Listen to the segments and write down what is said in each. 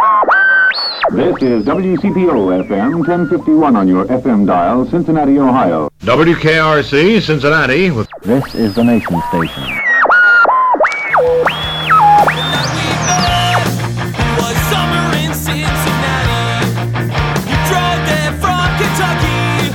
This is WCPO FM 1051 on your FM dial, Cincinnati, Ohio. WKRC Cincinnati with This is the nation station. was summer in Cincinnati. You drove there from Kentucky.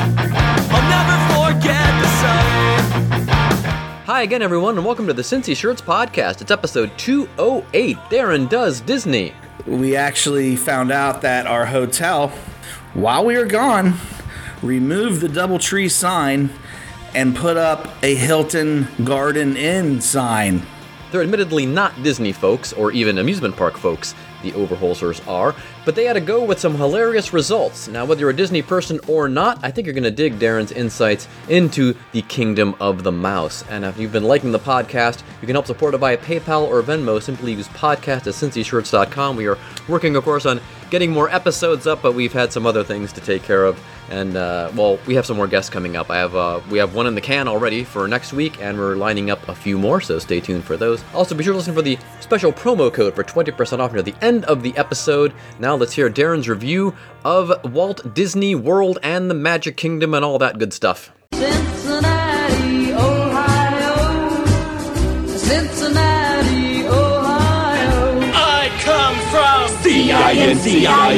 I'll never forget the sight. Hi again, everyone, and welcome to the Cincy Shirts Podcast. It's episode 208. Darin Does Disney. We actually found out that our hotel, while we were gone, removed the Doubletree sign and put up a Hilton Garden Inn sign. They're admittedly not Disney folks, or even amusement park folks, the Overholsers are, but they had to go with some hilarious results. Now, whether you're a Disney person or not, I think you're going to dig Darin's insights into the kingdom of the mouse. And if you've been liking the podcast, you can help support it via PayPal or Venmo. Simply use podcast at cincyshirts.com. We are working, of course, on getting more episodes up, but we've had some other things to take care of. And uh, well, we have some more guests coming up. I have uh, we have one in the can already for next week, and we're lining up a few more. So stay tuned for those. Also, be sure to listen for the special promo code for 20% off near the end of the episode. Now let's hear Darin's review of Walt Disney World and the Magic Kingdom and all that good stuff. Cincinnati, Ohio. Cincinnati, Ohio. I come from C-I-N-C-I-N-N-A-T-I,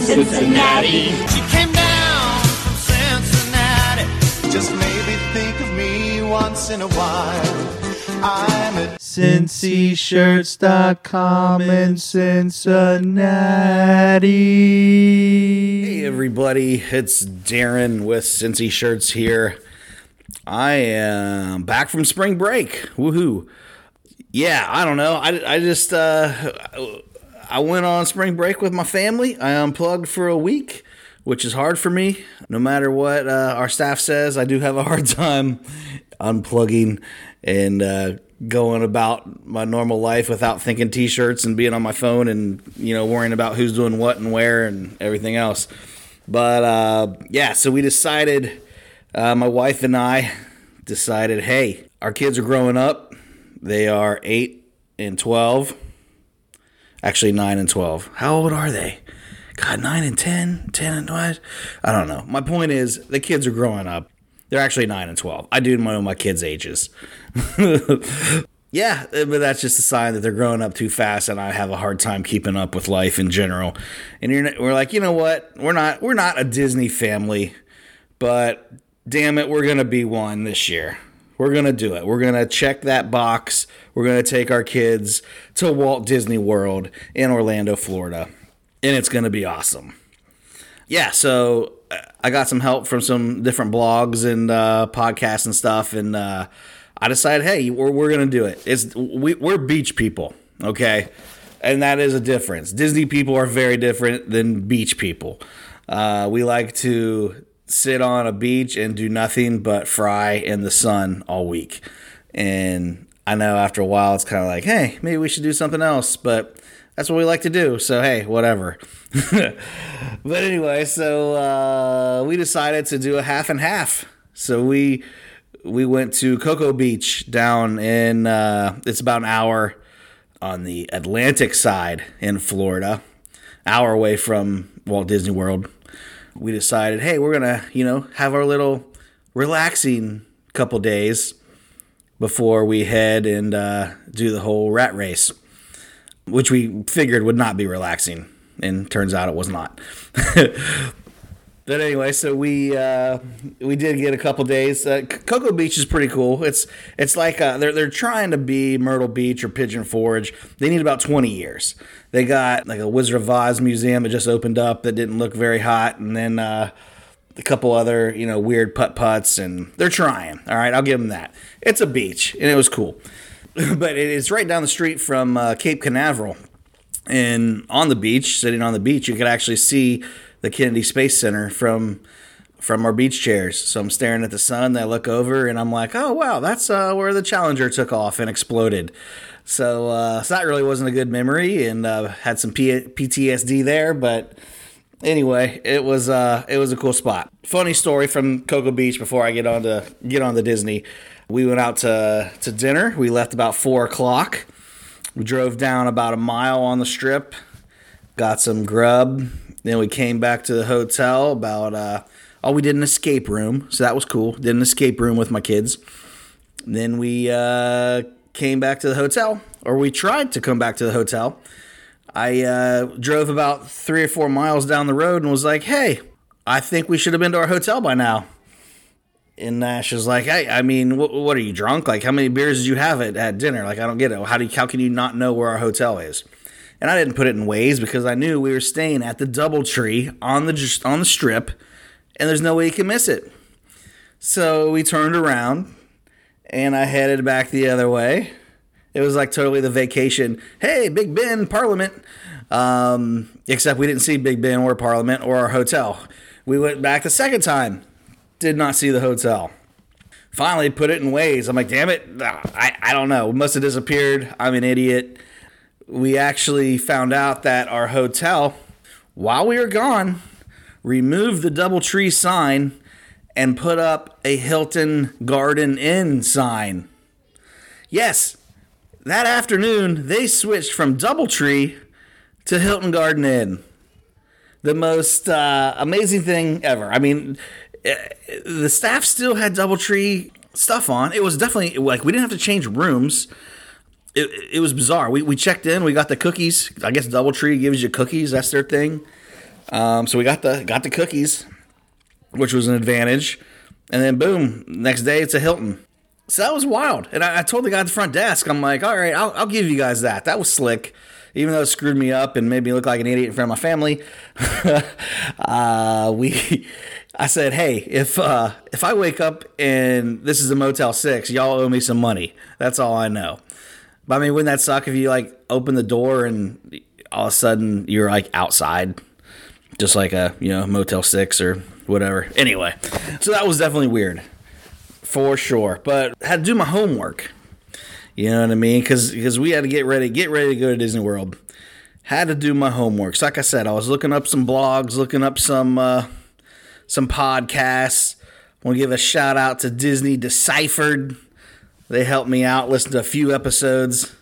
Cincinnati. She came down from Cincinnati. Just maybe think of me once in a while. I'm a cincyshirts.com in Cincinnati. Hey everybody, it's Darin with Cincy Shirts here. I am back from spring break. Woohoo. Yeah, I don't know. I, I just uh I went on spring break with my family. I unplugged for a week, which is hard for me. No matter what uh, our staff says, I do have a hard time unplugging and uh, going about my normal life without thinking t-shirts and being on my phone and you know worrying about who's doing what and where and everything else. But uh, yeah, so we decided, uh, my wife and I decided, hey, our kids are growing up. They are eight and twelve. Actually 9 and 12 how old are they? God 9 and 10 10 and 12 i don't know. My point is the kids are growing up they're actually 9 and 12 i do know my kids ages yeah but that's just a sign that they're growing up too fast and i have a hard time keeping up with life in general and you're, we're like you know what we're not we're not a disney family but damn it we're gonna be one this year we're to do it. We're to check that box. We're to take our kids to Walt Disney World in Orlando, Florida. And it's to be awesome. Yeah, so I got some help from some different blogs and uh, podcasts and stuff. And uh, I decided, hey, we're, we're to do it. It's we, We're beach people, okay? And that is a difference. Disney people are very different than beach people. Uh, we like to sit on a beach and do nothing but fry in the sun all week. And I know after a while it's kind of like, hey, maybe we should do something else, but that's what we like to do. So hey, whatever. but anyway, so uh, we decided to do a half and half. So we we went to Cocoa Beach down in uh, it's about an hour on the Atlantic side in Florida, hour away from Walt Disney World we decided, hey, we're gonna, you know, have our little relaxing couple days before we head and uh, do the whole rat race, which we figured would not be relaxing, and turns out it was not. but anyway, so we uh, we did get a couple days. Uh, Cocoa Beach is pretty cool. It's it's like uh, they're they're trying to be Myrtle Beach or Pigeon Forge. They need about twenty years. They got like a Wizard of Oz museum that just opened up that didn't look very hot, and then uh, a couple other you know weird putt putts, and they're trying. All right, I'll give them that. It's a beach, and it was cool, but it is right down the street from uh, Cape Canaveral, and on the beach, sitting on the beach, you could actually see the Kennedy Space Center from from our beach chairs. So I'm staring at the sun. I look over and I'm like, oh wow, that's uh, where the Challenger took off and exploded. So, uh, so that really wasn't a good memory, and uh, had some P- PTSD there. But anyway, it was uh, it was a cool spot. Funny story from Cocoa Beach. Before I get on to get on to Disney, we went out to to dinner. We left about four o'clock. We drove down about a mile on the strip got some grub. Then we came back to the hotel about, uh, oh, we did an escape room. So that was cool. Did an escape room with my kids. Then we uh, came back to the hotel, or we tried to come back to the hotel. I uh, drove about three or four miles down the road and was like, hey, I think we should have been to our hotel by now. And Nash is like, hey, I mean, what, what are you drunk? Like, how many beers did you have at, at dinner? Like, I don't get it. How do you, how can you not know where our hotel is? And I didn't put it in Waze because I knew we were staying at the DoubleTree on the on the strip, and there's no way you can miss it. So we turned around, and I headed back the other way. It was like totally the vacation. Hey, Big Ben, Parliament. Um, except we didn't see Big Ben or Parliament or our hotel. We went back the second time, did not see the hotel. Finally, put it in Waze. I'm like, damn it, I, I don't know. It must have disappeared. I'm an idiot. We actually found out that our hotel, while we were gone, removed the DoubleTree sign and put up a Hilton Garden Inn sign. Yes, that afternoon they switched from DoubleTree to Hilton Garden Inn. The most uh, amazing thing ever. I mean, the staff still had DoubleTree stuff on. It was definitely like we didn't have to change rooms. It, it was bizarre. We, we checked in. We got the cookies. I guess DoubleTree gives you cookies. That's their thing. Um, so we got the got the cookies, which was an advantage. And then boom, next day it's a Hilton. So that was wild. And I, I told the guy at the front desk, I'm like, all right, I'll, I'll give you guys that. That was slick. Even though it screwed me up and made me look like an idiot in front of my family, uh, we, I said, hey, if uh, if I wake up and this is a Motel Six, y'all owe me some money. That's all I know. But I mean, wouldn't that suck if you like open the door and all of a sudden you're like outside, just like a you know Motel Six or whatever. Anyway, so that was definitely weird, for sure. But I had to do my homework. You know what I mean? Because because we had to get ready, get ready to go to Disney World. Had to do my homework. So like I said, I was looking up some blogs, looking up some uh, some podcasts. I want to give a shout out to Disney Deciphered. They helped me out. Listened to a few episodes.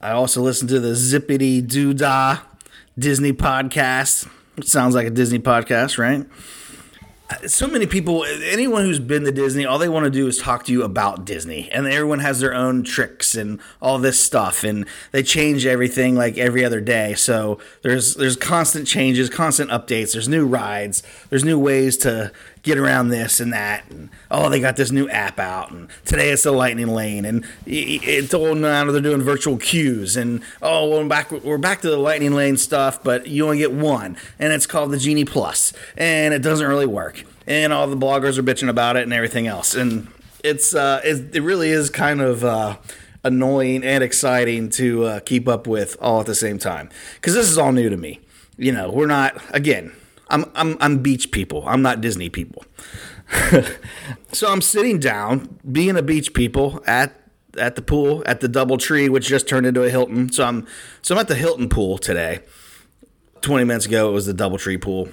I also listened to the Zippity Doodah Disney podcast. It sounds like a Disney podcast, right? So many people anyone who's been to disney all they want to do is talk to you about disney and everyone has their own tricks and all this stuff and they change everything like every other day. So there's there's constant changes constant updates there's new rides there's new ways to get around this and that and oh they got this new app out and today it's the lightning lane and it's all now they're doing virtual queues and oh we're back we're back to the lightning lane stuff but you only get one and it's called the genie plus and it doesn't really work and all the bloggers are bitching about it and everything else and it's uh it, really is kind of uh annoying and exciting to uh, keep up with all at the same time because this is all new to me you know we're not again I'm I'm I'm beach people. I'm not Disney people. so I'm sitting down, being a beach people at at the pool at the Double Tree, which just turned into a Hilton. So I'm so I'm at the Hilton pool today. Twenty minutes ago, it was the Double Tree pool.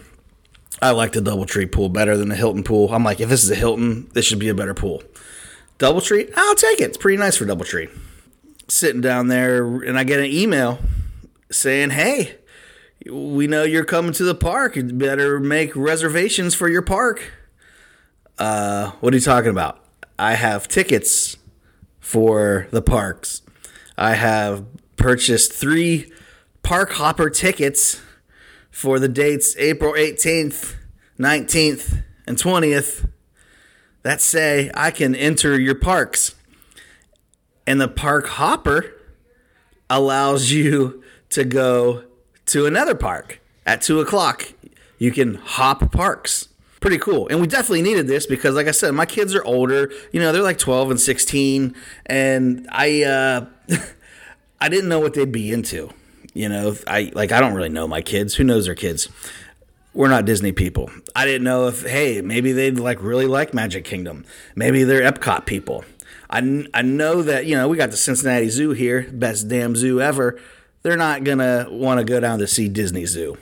I like the Double Tree pool better than the Hilton pool. I'm like, if this is a Hilton, this should be a better pool. Double Tree, I'll take it. It's pretty nice for Double Tree. Sitting down there, and I get an email saying, "Hey, we know you're coming to the park. You better make reservations for your park. Uh, what are you talking about? I have tickets for the parks. I have purchased three park hopper tickets for the dates April 18th, 19th, and 20th that say I can enter your parks. And the park hopper allows you to go to another park at two o'clock. You can hop parks. Pretty cool. And we definitely needed this because, like I said, my kids are older. You know, they're like 12 and 16. And I, uh, I didn't know what they'd be into. You know, I like I don't really know my kids. Who knows their kids? We're not Disney people. I didn't know if hey, maybe they'd like really like Magic Kingdom. Maybe they're Epcot people. I, I know that you know we got the Cincinnati Zoo here, best damn zoo ever they're not gonna want to go down to see Disney Zoo.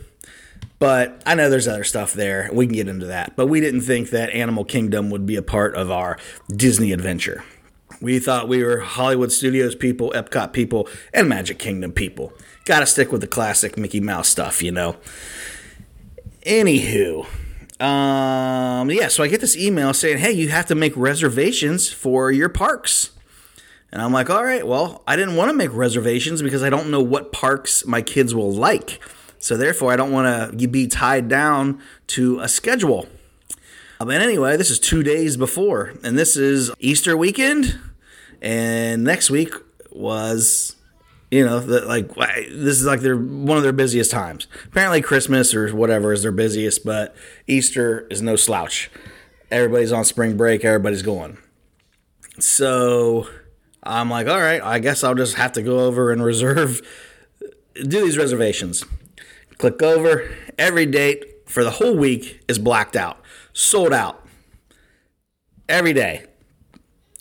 But I know there's other stuff there. We can get into that. But we didn't think that Animal Kingdom would be a part of our Disney adventure. We thought we were Hollywood Studios people, Epcot people, and Magic Kingdom people. got to stick with the classic Mickey Mouse stuff, you know. Anywho, um, yeah, so I get this email saying, hey, you have to make reservations for your parks. And I'm like, all right, well, I didn't want to make reservations because I don't know what parks my kids will like. So therefore, I don't want to be tied down to a schedule. Uh, But anyway, this is two days before, and this is Easter weekend, and next week was, you know, the, like this is like their one of their busiest times. Apparently, Christmas or whatever is their busiest, but Easter is no slouch. Everybody's on spring break. Everybody's going. So I'm like, all right, I guess I'll just have to go over and reserve, do these reservations. Click over. Every date for the whole week is blacked out, sold out. Every day.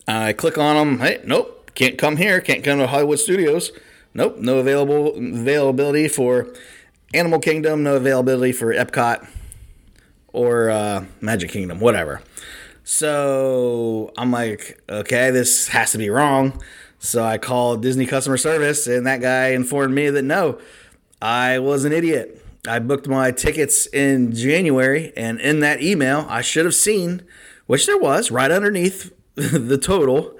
I click on them. Hey, nope, can't come here. Can't come to Hollywood Studios. Nope, no available availability for Animal Kingdom. No availability for Epcot or uh, Magic Kingdom. Whatever. So I'm like, okay, this has to be wrong. So I called Disney customer service, and that guy informed me that no, I was an idiot. I booked my tickets in January, and in that email, I should have seen, which there was right underneath the total,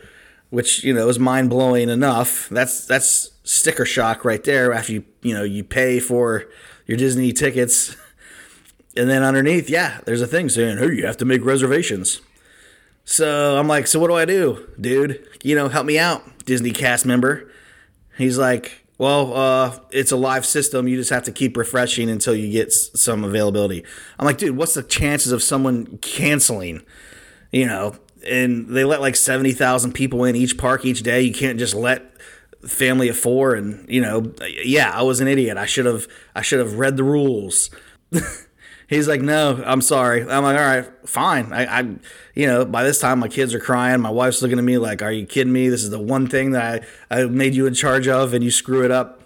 which you know is mind blowing enough. That's that's sticker shock right there. After you you know you pay for your Disney tickets, and then underneath, yeah, there's a thing saying, "Hey, you have to make reservations." So I'm like, so what do I do, dude? You know, help me out, Disney cast member. He's like, well, uh, it's a live system. You just have to keep refreshing until you get some availability. I'm like, dude, what's the chances of someone canceling? You know, and they let like 70,000 people in each park each day. You can't just let family of four and, you know, yeah, I was an idiot. I should have I should have read the rules. He's like, no, I'm sorry. I'm like, all right, fine. I, I, you know, by this time my kids are crying. My wife's looking at me like, are you kidding me? This is the one thing that I, I made you in charge of, and you screw it up.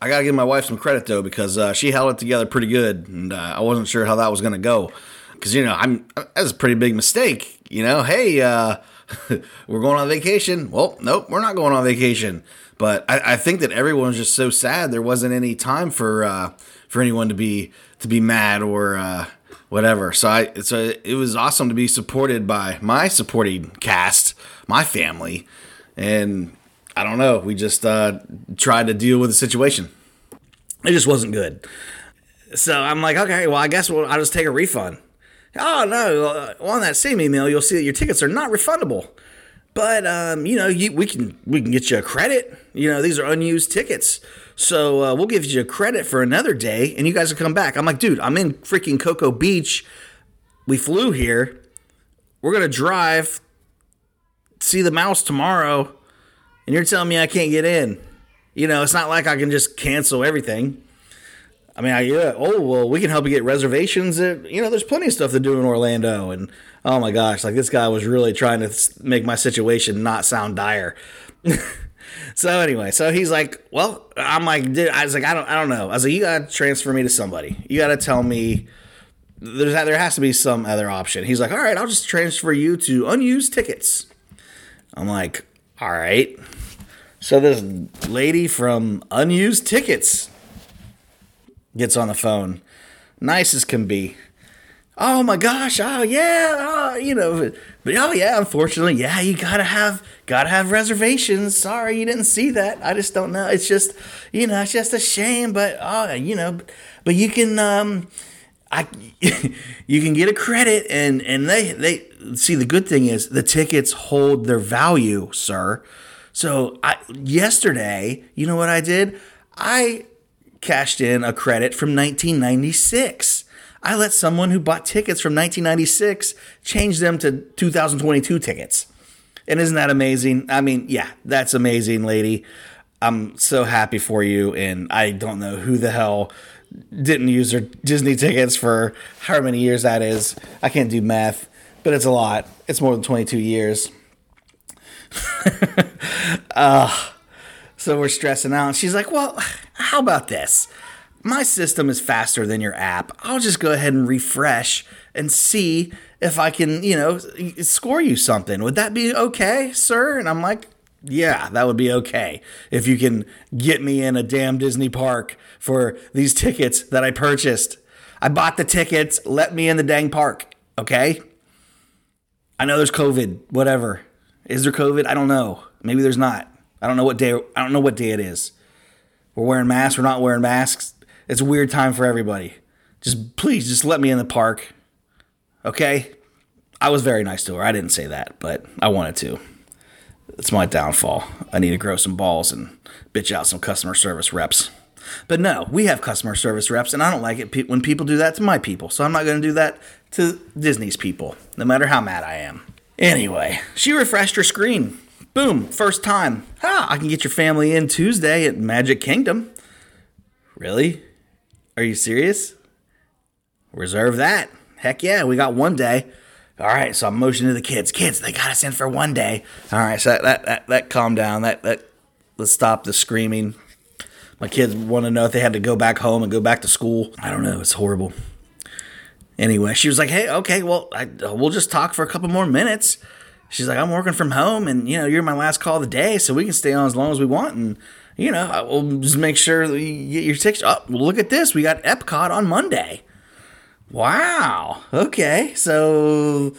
I gotta give my wife some credit though because uh, she held it together pretty good, and uh, I wasn't sure how that was gonna go. Because you know, I'm that's a pretty big mistake. You know, hey, uh, we're going on vacation. Well, nope, we're not going on vacation. But I, I think that everyone was just so sad there wasn't any time for uh, for anyone to be to be mad or uh, whatever. So I so it was awesome to be supported by my supporting cast, my family, and I don't know. We just uh, tried to deal with the situation. It just wasn't good. So I'm like, okay, well, I guess we'll, I'll just take a refund. Oh no! Uh, on that same email, you'll see that your tickets are not refundable. But um, you know, you, we can we can get you a credit. You know, these are unused tickets, so uh, we'll give you credit for another day, and you guys will come back. I'm like, dude, I'm in freaking Cocoa Beach. We flew here. We're gonna drive, see the mouse tomorrow, and you're telling me I can't get in. You know, it's not like I can just cancel everything. I mean, I, yeah, oh, well, we can help you get reservations. At, you know, there's plenty of stuff to do in Orlando. And oh my gosh, like this guy was really trying to make my situation not sound dire. so anyway, so he's like, well, I'm like, dude, I was like, I don't, I don't know. I was like, you gotta transfer me to somebody. You gotta tell me there's there has to be some other option. He's like, all right, I'll just transfer you to unused tickets. I'm like, all right. So this lady from unused tickets gets on the phone, nice as can be. Oh my gosh! Oh yeah! Oh, you know, but oh yeah. Unfortunately, yeah, you gotta have gotta have reservations. Sorry, you didn't see that. I just don't know. It's just, you know, it's just a shame. But oh, you know, but you can um, I you can get a credit and and they they see the good thing is the tickets hold their value, sir. So I yesterday, you know what I did? I cashed in a credit from 1996. I let someone who bought tickets from 1996 change them to 2022 tickets. And isn't that amazing? I mean, yeah, that's amazing, lady. I'm so happy for you. And I don't know who the hell didn't use their Disney tickets for how many years that is. I can't do math, but it's a lot. It's more than 22 years. uh, so we're stressing out. She's like, Well, how about this? My system is faster than your app. I'll just go ahead and refresh and see if I can, you know, score you something. Would that be okay, sir? And I'm like, Yeah, that would be okay. If you can get me in a damn Disney park for these tickets that I purchased. I bought the tickets, let me in the dang park, okay? I know there's COVID, whatever. Is there COVID? I don't know. Maybe there's not. I don't know what day I don't know what day it is. We're wearing masks, we're not wearing masks. It's a weird time for everybody. Just please just let me in the park. Okay? I was very nice to her. I didn't say that, but I wanted to. It's my downfall. I need to grow some balls and bitch out some customer service reps. But no, we have customer service reps, and I don't like it when people do that to my people. So I'm not going to do that to Disney's people, no matter how mad I am. Anyway, she refreshed her screen. Boom, first time. Ha, I can get your family in Tuesday at Magic Kingdom. Really? Are you serious? Reserve that. Heck yeah, we got one day. All right, so I'm motioning to the kids. Kids, they got us in for one day. All right, so that that that, that calmed down. That that let's stop the screaming. My kids want to know if they had to go back home and go back to school. I don't know. It's horrible. Anyway, she was like, "Hey, okay, well, I, we'll just talk for a couple more minutes." She's like, "I'm working from home, and you know, you're my last call of the day, so we can stay on as long as we want, and you know, I will just make sure you get your tickets." Oh, look at this. We got Epcot on Monday. Wow. Okay. So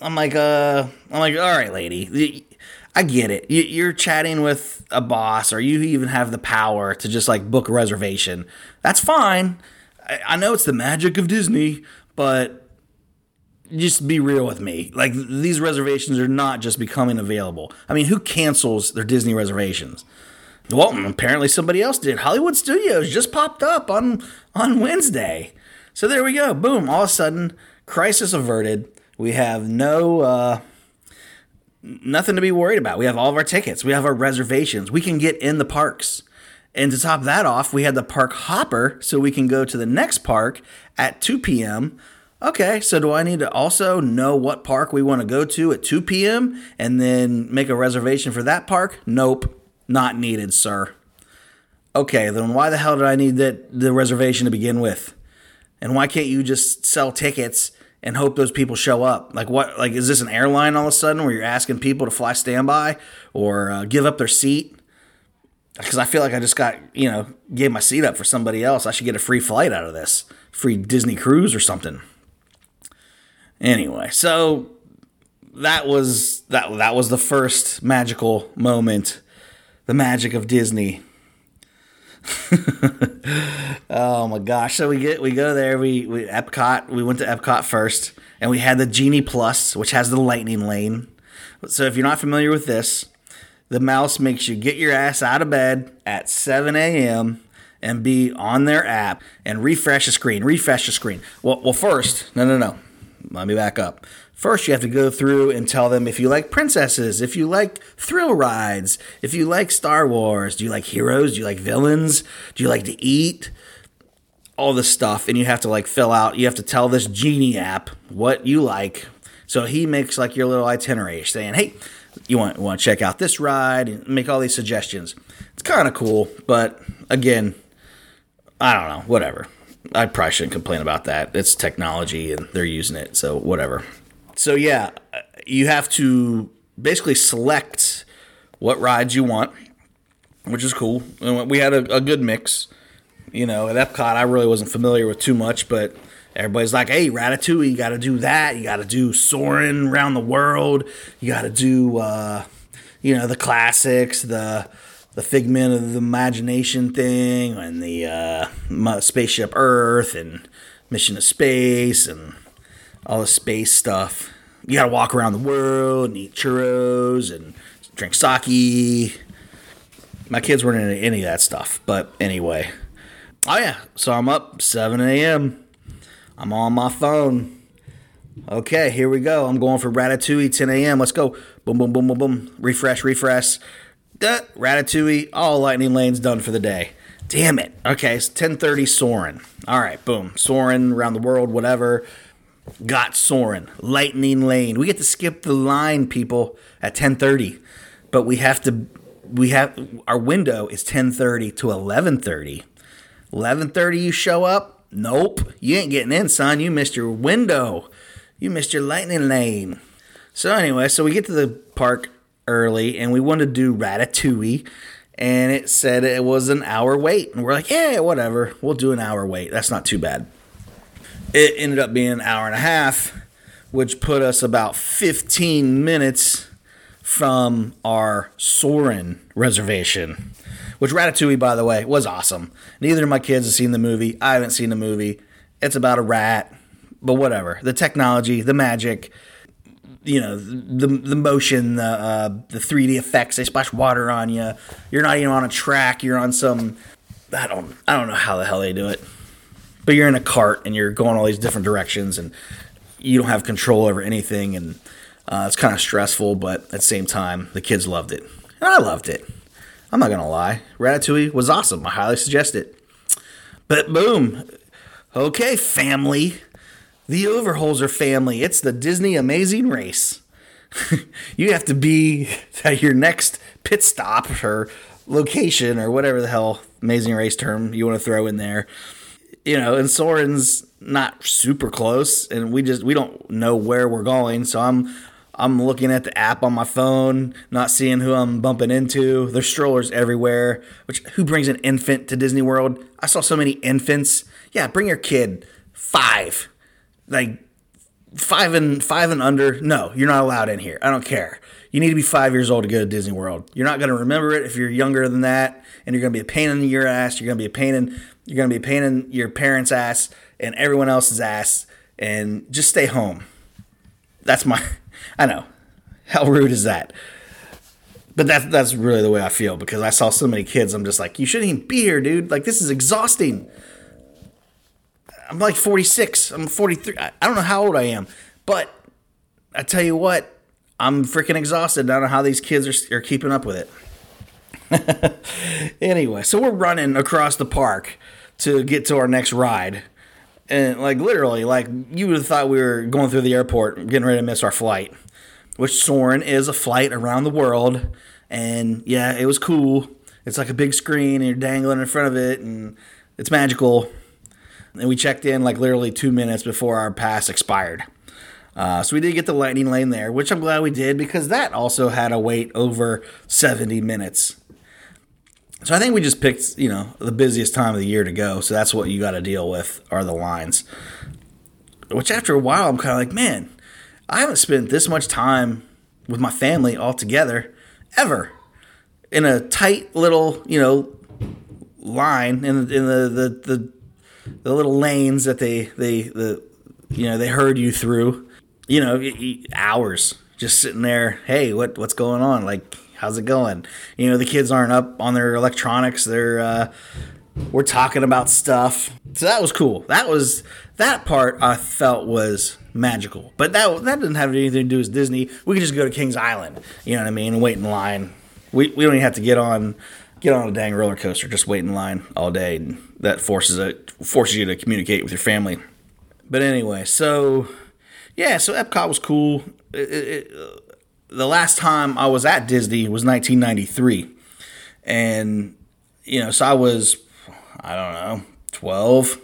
I'm like, uh, I'm like, all right, lady. I get it. You- You're chatting with a boss, or you even have the power to just like book a reservation. That's fine. I know it's the magic of Disney, but just be real with me. Like these reservations are not just becoming available. I mean, who cancels their Disney reservations? Well, apparently somebody else did. Hollywood Studios just popped up on on Wednesday. So there we go. Boom. All of a sudden, crisis averted. We have no uh, nothing to be worried about. We have all of our tickets. We have our reservations. We can get in the parks. And to top that off, we had the park hopper, so we can go to the next park at 2 p.m. Okay, so do I need to also know what park we want to go to at 2 p.m. and then make a reservation for that park? Nope, not needed, sir. Okay, then why the hell did I need that the reservation to begin with? And why can't you just sell tickets and hope those people show up? Like what? Like is this an airline all of a sudden where you're asking people to fly standby or uh, give up their seat? Because I feel like I just got you know gave my seat up for somebody else. I should get a free flight out of this, free Disney cruise or something. Anyway, so that was that that was the first magical moment, the magic of Disney. oh my gosh! So we get we go there. We we Epcot. We went to Epcot first, and we had the Genie Plus, which has the Lightning Lane. So if you're not familiar with this, the mouse makes you get your ass out of bed at 7 a.m. and be on their app and refresh the screen. Refresh the screen. Well, well, first, no, no, no. Let me back up. First, you have to go through and tell them if you like princesses, if you like thrill rides, if you like Star Wars, do you like heroes, do you like villains, do you like to eat, all this stuff, and you have to like fill out. You have to tell this genie app what you like. So he makes like your little itinerary, saying, "Hey, you want want to check out this ride?" and make all these suggestions. It's kind of cool, but again, I don't know. Whatever. I probably shouldn't complain about that. It's technology and they're using it, so whatever. So yeah, you have to basically select what rides you want, which is cool. We had a, a good mix. You know, at Epcot, I really wasn't familiar with too much, but everybody's like, "Hey, Ratatouille, you got to do that. You got to do Soarin' around the world. You got to do, uh, you know, the classics, the the Figment of the Imagination thing, and the uh, Spaceship Earth, and Mission to Space, and all the space stuff. You got to walk around the world and eat churros and drink sake. My kids weren't into any of that stuff, but anyway. Oh yeah, so I'm up 7 a.m. I'm on my phone. Okay, here we go. I'm going for Ratatouille 10 a.m. Let's go. Boom, boom, boom, boom, boom. Refresh, refresh. Duh, Ratatouille. All lightning lanes done for the day. Damn it. Okay, it's 10:30 Soarin'. All right, boom. Soarin' around the world, whatever. Got Soarin'. Lightning lane. We get to skip the line, people, at 10:30, but we have to. We have our window is 10:30 to 11:30. 11:30 you show up? Nope. You ain't getting in, son. You missed your window. You missed your lightning lane. So anyway, so we get to the park early, and we wanted to do Ratatouille, and it said it was an hour wait, and we're like, yeah, whatever, we'll do an hour wait. That's not too bad. It ended up being an hour and a half, which put us about 15 minutes from our Soarin' reservation. Which Ratatouille, by the way, was awesome. Neither of my kids have seen the movie. I haven't seen the movie. It's about a rat, but whatever. The technology, the magic, you know, the the motion, the uh, the 3D effects. They splash water on you. You're not even on a track. You're on some. I don't. I don't know how the hell they do it. But you're in a cart and you're going all these different directions, and you don't have control over anything, and uh, it's kind of stressful. But at the same time, the kids loved it, and I loved it. I'm not gonna lie. Ratatouille was awesome. I highly suggest it. But boom. Okay, family. The Overholzer family. It's the Disney Amazing Race. you have to be at your next pit stop or location or whatever the hell Amazing Race term you want to throw in there. You know, and Soarin's not super close, and we just we don't know where we're going. So I'm I'm looking at the app on my phone, not seeing who I'm bumping into. There's strollers everywhere. Which who brings an infant to Disney World? I saw so many infants. Yeah, bring your kid. Five, like five and five and under. No, you're not allowed in here. I don't care. You need to be five years old to go to Disney World. You're not going to remember it if you're younger than that, and you're going to be a pain in your ass. You're going to be a pain in you're going to be a pain in your parents' ass and everyone else's ass, and just stay home. That's my. I know. How rude is that? But that's that's really the way I feel because I saw so many kids. I'm just like, you shouldn't even be here, dude. Like this is exhausting. I'm like 46. I'm 43. I I don't know how old I am, but I tell you what, I'm freaking exhausted. I don't know how these kids are, are keeping up with it. anyway, so we're running across the park to get to our next ride. And like literally, like you would have thought we were going through the airport, getting ready to miss our flight. Which Soarin' is a flight around the world, and yeah, it was cool. It's like a big screen, and you're dangling in front of it, and it's magical. And we checked in like literally two minutes before our pass expired. Uh, so we did get the lightning lane there, which I'm glad we did because that also had a wait over 70 minutes. So I think we just picked, you know, the busiest time of the year to go. So that's what you got to deal with are the lines. Which after a while, I'm kind of like, man, I haven't spent this much time with my family all together ever in a tight little, you know, line in, in the, the, the, the little lanes that they, they, the, you know, they herd you through, you know, hours just sitting there. Hey, what, what's going on? Like, how's it going? You know, the kids aren't up on their electronics. They're, uh, we're talking about stuff. So that was cool. That was that part I felt was magical. But that that didn't have anything to do with Disney. We could just go to Kings Island, you know what I mean, wait in line. We, we don't even have to get on get on a dang roller coaster. Just wait in line all day, and that forces it forces you to communicate with your family. But anyway, so yeah, so Epcot was cool. It, it, it, the last time I was at Disney was 1993, and you know, so I was I don't know 12,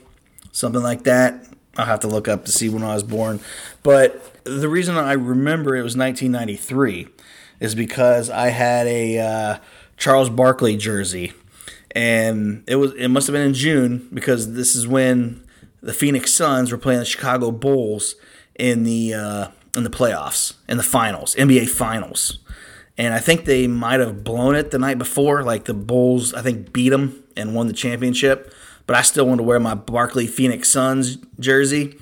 something like that. I'll have to look up to see when I was born. But the reason I remember it was 1993 is because I had a uh, Charles Barkley jersey, and it was it must have been in June because this is when the Phoenix Suns were playing the Chicago Bulls in the uh, in the playoffs in the finals, NBA Finals. And I think they might have blown it the night before. Like the Bulls, I think beat them and won the championship but I still wanted to wear my Barkley Phoenix Suns jersey,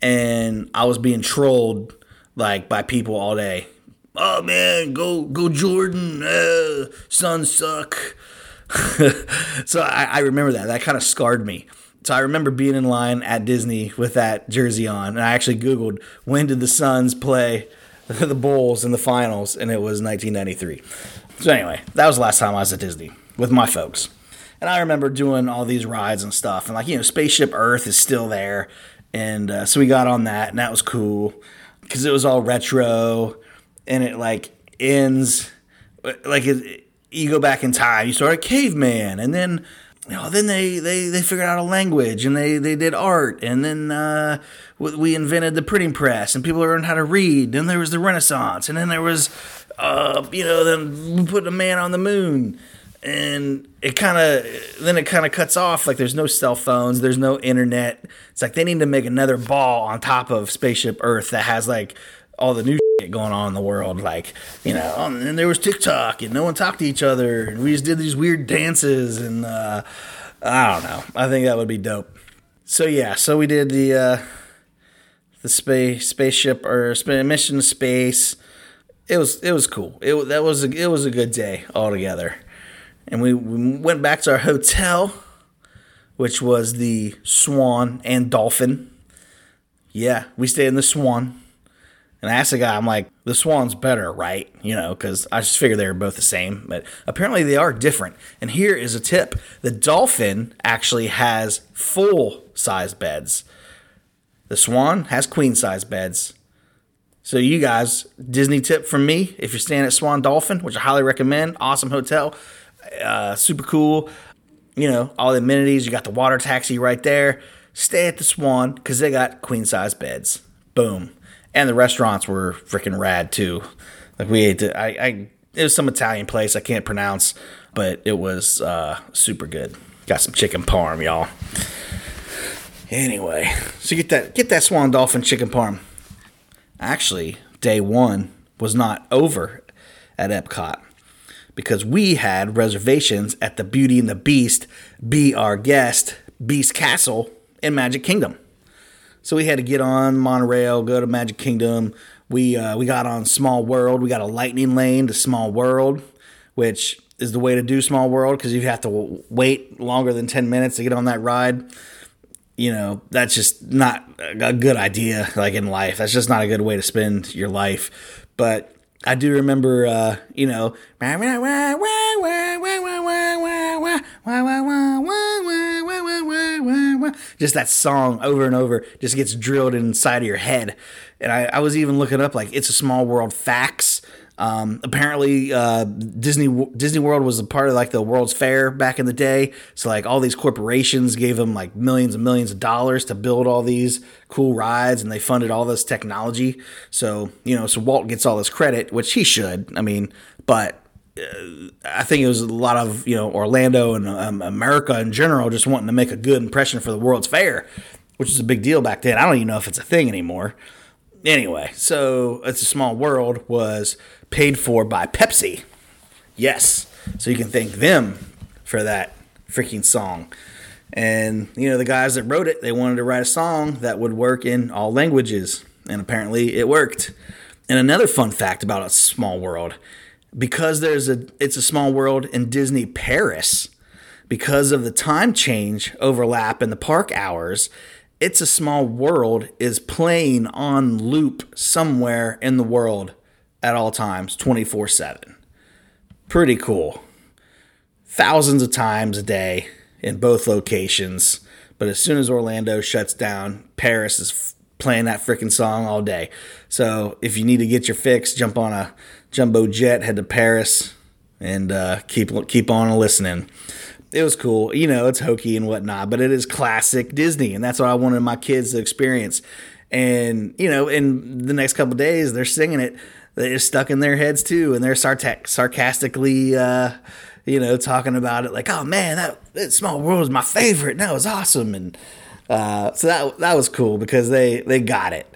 and I was being trolled like by people all day. Oh man, go go Jordan! Uh, Suns suck. so I, I remember that. That kind of scarred me. So I remember being in line at Disney with that jersey on, and I actually Googled when did the Suns play the Bulls in the finals, and it was 1993. So anyway, that was the last time I was at Disney with my folks. And I remember doing all these rides and stuff. And like, you know, Spaceship Earth is still there. And uh, so we got on that, and that was cool because it was all retro and it like ends like it, you go back in time. You start a caveman, and then you know, then they, they, they figured out a language and they, they did art. And then uh, we invented the printing press and people learned how to read. Then there was the Renaissance and then there was, uh, you know, then we put a man on the moon. And it kind of then it kind of cuts off like there's no cell phones there's no internet. It's like they need to make another ball on top of spaceship earth that has like all the new shit going on in the world like you know um, and there was tiktok and no one talked to each other and we just did these weird dances and uh, i don't know. I think that would be dope. So yeah so we did the uh the space spaceship or mission to space. It was it was cool. It that was a, it was a good day altogether. And we, we went back to our hotel, which was the Swan and Dolphin. Yeah, we stayed in the Swan. And I asked the guy, I'm like, the Swan's better, right? You know, because I just figured they were both the same. But apparently they are different. And here is a tip the Dolphin actually has full size beds, the Swan has queen size beds. So you guys, Disney tip from me, if you're staying at Swan Dolphin, which I highly recommend, awesome hotel, uh, super cool. You know, all the amenities. You got the water taxi right there. Stay at the Swan because they got queen size beds. Boom. And the restaurants were freaking rad too. Like we ate, I, I, it was some Italian place I can't pronounce, but it was uh, super good. Got some chicken parm, y'all. Anyway, so get that get that Swan Dolphin chicken parm. Actually, day one was not over at Epcot because we had reservations at the Beauty and the Beast, be our guest, Beast Castle in Magic Kingdom. So we had to get on monorail, go to Magic Kingdom. We uh, we got on Small World. We got a lightning lane to Small World, which is the way to do Small World because you have to wait longer than ten minutes to get on that ride. You know that's just not a good idea. Like in life, that's just not a good way to spend your life. But I do remember, uh, you know, just that song over and over just gets drilled inside of your head. And I, I was even looking up like it's a small world facts. Um, apparently, uh, Disney Disney World was a part of like the World's Fair back in the day. So like all these corporations gave them like millions and millions of dollars to build all these cool rides, and they funded all this technology. So you know, so Walt gets all this credit, which he should. I mean, but I think it was a lot of you know Orlando and um, America in general just wanting to make a good impression for the World's Fair, which is a big deal back then. I don't even know if it's a thing anymore. Anyway, so it's a small world was paid for by Pepsi. Yes, so you can thank them for that freaking song. And you know the guys that wrote it, they wanted to write a song that would work in all languages, and apparently it worked. And another fun fact about a small world, because there's a it's a small world in Disney Paris, because of the time change overlap in the park hours, it's a Small World is playing on loop somewhere in the world at all times, 24 7. Pretty cool. Thousands of times a day in both locations. But as soon as Orlando shuts down, Paris is f- playing that freaking song all day. So if you need to get your fix, jump on a jumbo jet, head to Paris, and uh, keep keep on listening it was cool. You know, it's hokey and whatnot, but it is classic Disney, and that's what I wanted my kids to experience. And you know, in the next couple days, they're singing it. It's stuck in their heads too, and they're sarta- sarcastically, uh, you know, talking about it like, "Oh man, that, that Small World is my favorite. And that was awesome." And uh, so that that was cool because they they got it.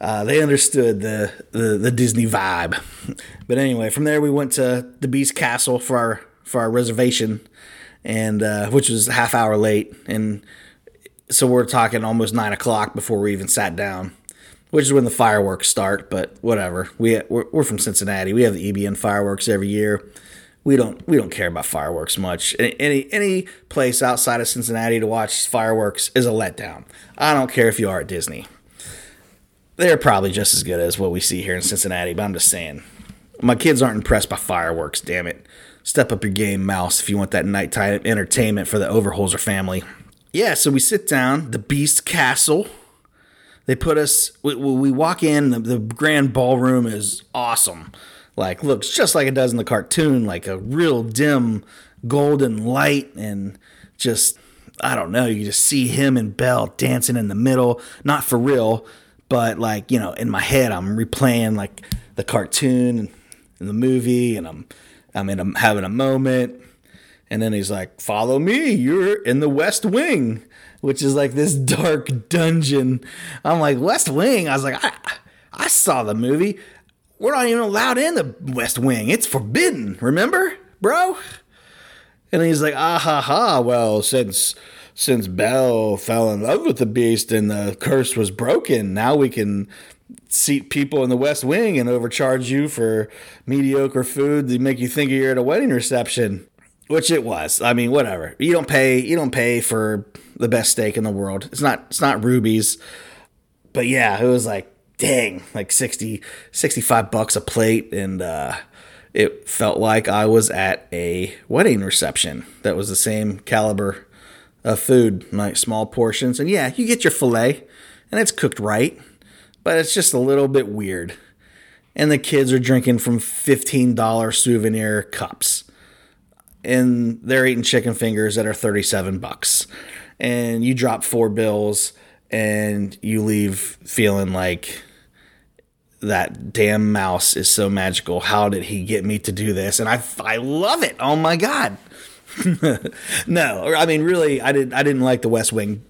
Uh, they understood the, the the Disney vibe. But anyway, from there we went to the Beast Castle for our for our reservation and uh, which was a half hour late, and so we're talking almost nine o'clock before we even sat down, which is when the fireworks start. But whatever, we we're, we're from Cincinnati. We have the EBN fireworks every year. We don't we don't care about fireworks much. Any any place outside of Cincinnati to watch fireworks is a letdown. I don't care if you are at Disney. They're probably just as good as what we see here in Cincinnati, but I'm just saying. My kids aren't impressed by fireworks, damn it step up your game, Mouse, if you want that nighttime entertainment for the Overholzer family. Yeah, so we sit down, the Beast Castle. They put us, we, we walk in, the, the grand ballroom is awesome. Like, looks just like it does in the cartoon, like a real dim golden light and just I don't know, you just see him and Belle dancing in the middle, not for real, but like, you know, in my head I'm replaying like the cartoon and the movie and I'm I'm in a, having a moment and then he's like, "Follow me. You're in the West Wing." Which is like this dark dungeon. I'm like, West Wing? I was like, I, I saw the movie. We're not even allowed in the West Wing. It's forbidden. Remember, bro? And he's like, ah ha ha. Well, since since Belle fell in love with the beast and the curse was broken, now we can seat people in the West Wing and overcharge you for mediocre food to make you think you're at a wedding reception. Which it was. I mean, whatever. You don't pay. You don't pay for the best steak in the world. It's not. It's not rubies. But yeah, it was like, dang, like 60, 65 bucks a plate, and uh, it felt like I was at a wedding reception. That was the same caliber of food, like small portions. And yeah, you get your fillet, and it's cooked right, but it's just a little bit weird. And the kids are drinking from fifteen dollar souvenir cups and they're eating chicken fingers that are 37 bucks and you drop four bills and you leave feeling like that damn mouse is so magical how did he get me to do this and i i love it oh my god no i mean really i didn't i didn't like the west wing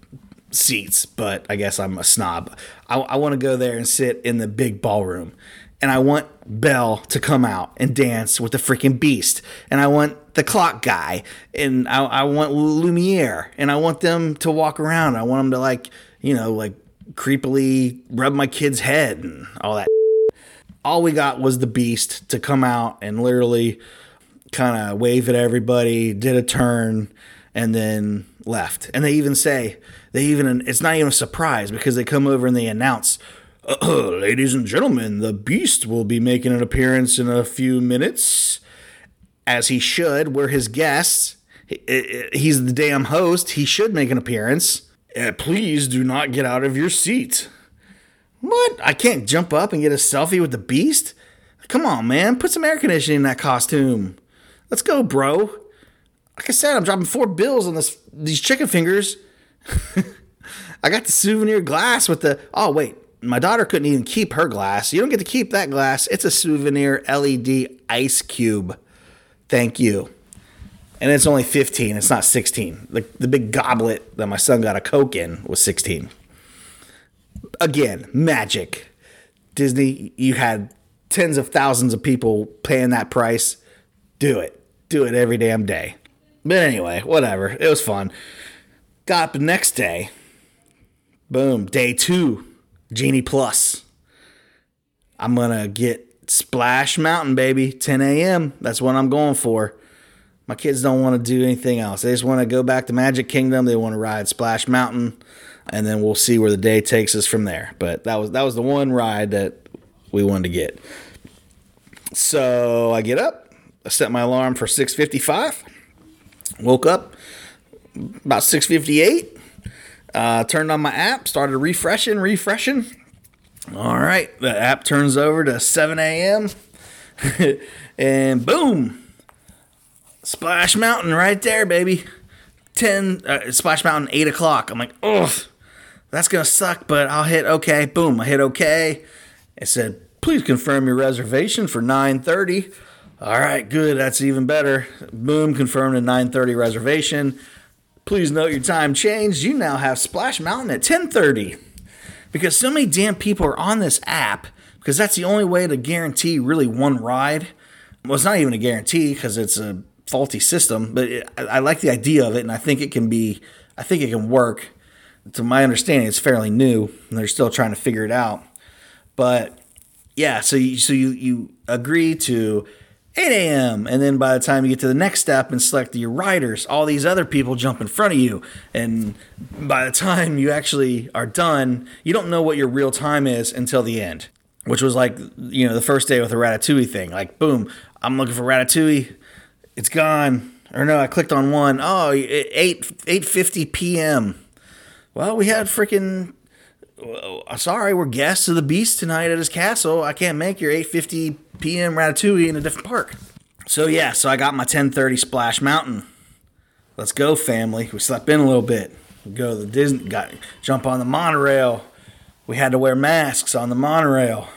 seats but i guess i'm a snob i, I want to go there and sit in the big ballroom and I want Belle to come out and dance with the freaking beast. And I want the clock guy. And I, I want Lumiere. And I want them to walk around. I want them to, like, you know, like creepily rub my kid's head and all that. All we got was the beast to come out and literally kind of wave at everybody, did a turn, and then left. And they even say, they even, it's not even a surprise because they come over and they announce, uh, ladies and gentlemen, the Beast will be making an appearance in a few minutes, as he should. We're his guests. He's the damn host. He should make an appearance. Uh, please do not get out of your seat. What? I can't jump up and get a selfie with the Beast? Come on, man. Put some air conditioning in that costume. Let's go, bro. Like I said, I'm dropping four bills on this these chicken fingers. I got the souvenir glass with the. Oh wait, my daughter couldn't even keep her glass. You don't get to keep that glass. It's a souvenir LED ice cube. Thank you. And it's only 15. It's not 16. The, the big goblet that my son got a Coke in was 16. Again, magic. Disney, you had tens of thousands of people paying that price. Do it. Do it every damn day. But anyway, whatever. It was fun. Got up the next day. Boom. Day two Genie Plus. I'm gonna get Splash Mountain, baby. 10 a.m. That's what I'm going for. My kids don't want to do anything else. They just want to go back to Magic Kingdom. They want to ride Splash Mountain, and then we'll see where the day takes us from there. But that was that was the one ride that we wanted to get. So I get up. I set my alarm for 6:55. Woke up about 6:58. Uh, turned on my app, started refreshing, refreshing. All right, the app turns over to 7 a.m. and boom, Splash Mountain right there, baby. 10, uh, Splash Mountain, 8 o'clock. I'm like, ugh, that's to suck, but I'll hit okay. Boom, I hit okay. It said, please confirm your reservation for 9.30. All right, good, that's even better. Boom, confirmed a 9.30 reservation. Please note your time changed. You now have Splash Mountain at 10:30. Because so many damn people are on this app because that's the only way to guarantee really one ride. Well, it's not even a guarantee because it's a faulty system, but it, I, I like the idea of it and I think it can be I think it can work. To my understanding, it's fairly new and they're still trying to figure it out. But yeah, so you, so you you agree to 8 a.m. And then by the time you get to the next step and select your riders, all these other people jump in front of you. And by the time you actually are done, you don't know what your real time is until the end, which was like, you know, the first day with the Ratatouille thing. Like, boom, I'm looking for Ratatouille. It's gone. Or no, I clicked on one. Oh, 8, 8.50 p.m. Well, we had freaking sorry, we're guests of the Beast tonight at his castle. I can't make your 8:50 p.m. Ratatouille in a different park. So yeah, so I got my 10:30 Splash Mountain. let's go, family. We slept in a little bit. We go to the Disney, got jump on the monorail. We had to wear masks on the monorail,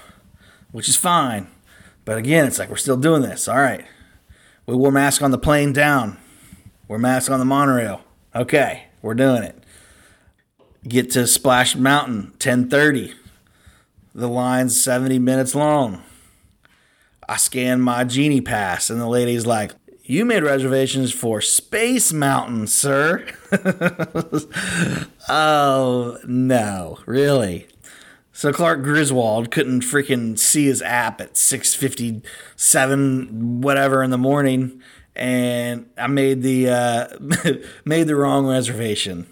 which is fine. But again, it's like we're still doing this. All right. We wore masks on the plane down. We're masks on the monorail. Okay, we're doing it. Get to Splash Mountain, 1030. The line's 70 minutes long. I scan my Genie Pass, and the lady's like, You made reservations for Space Mountain, sir. oh, no, really? So Clark Griswold couldn't freaking see his app at 6:57 whatever in the morning and I made the uh, made the wrong reservation.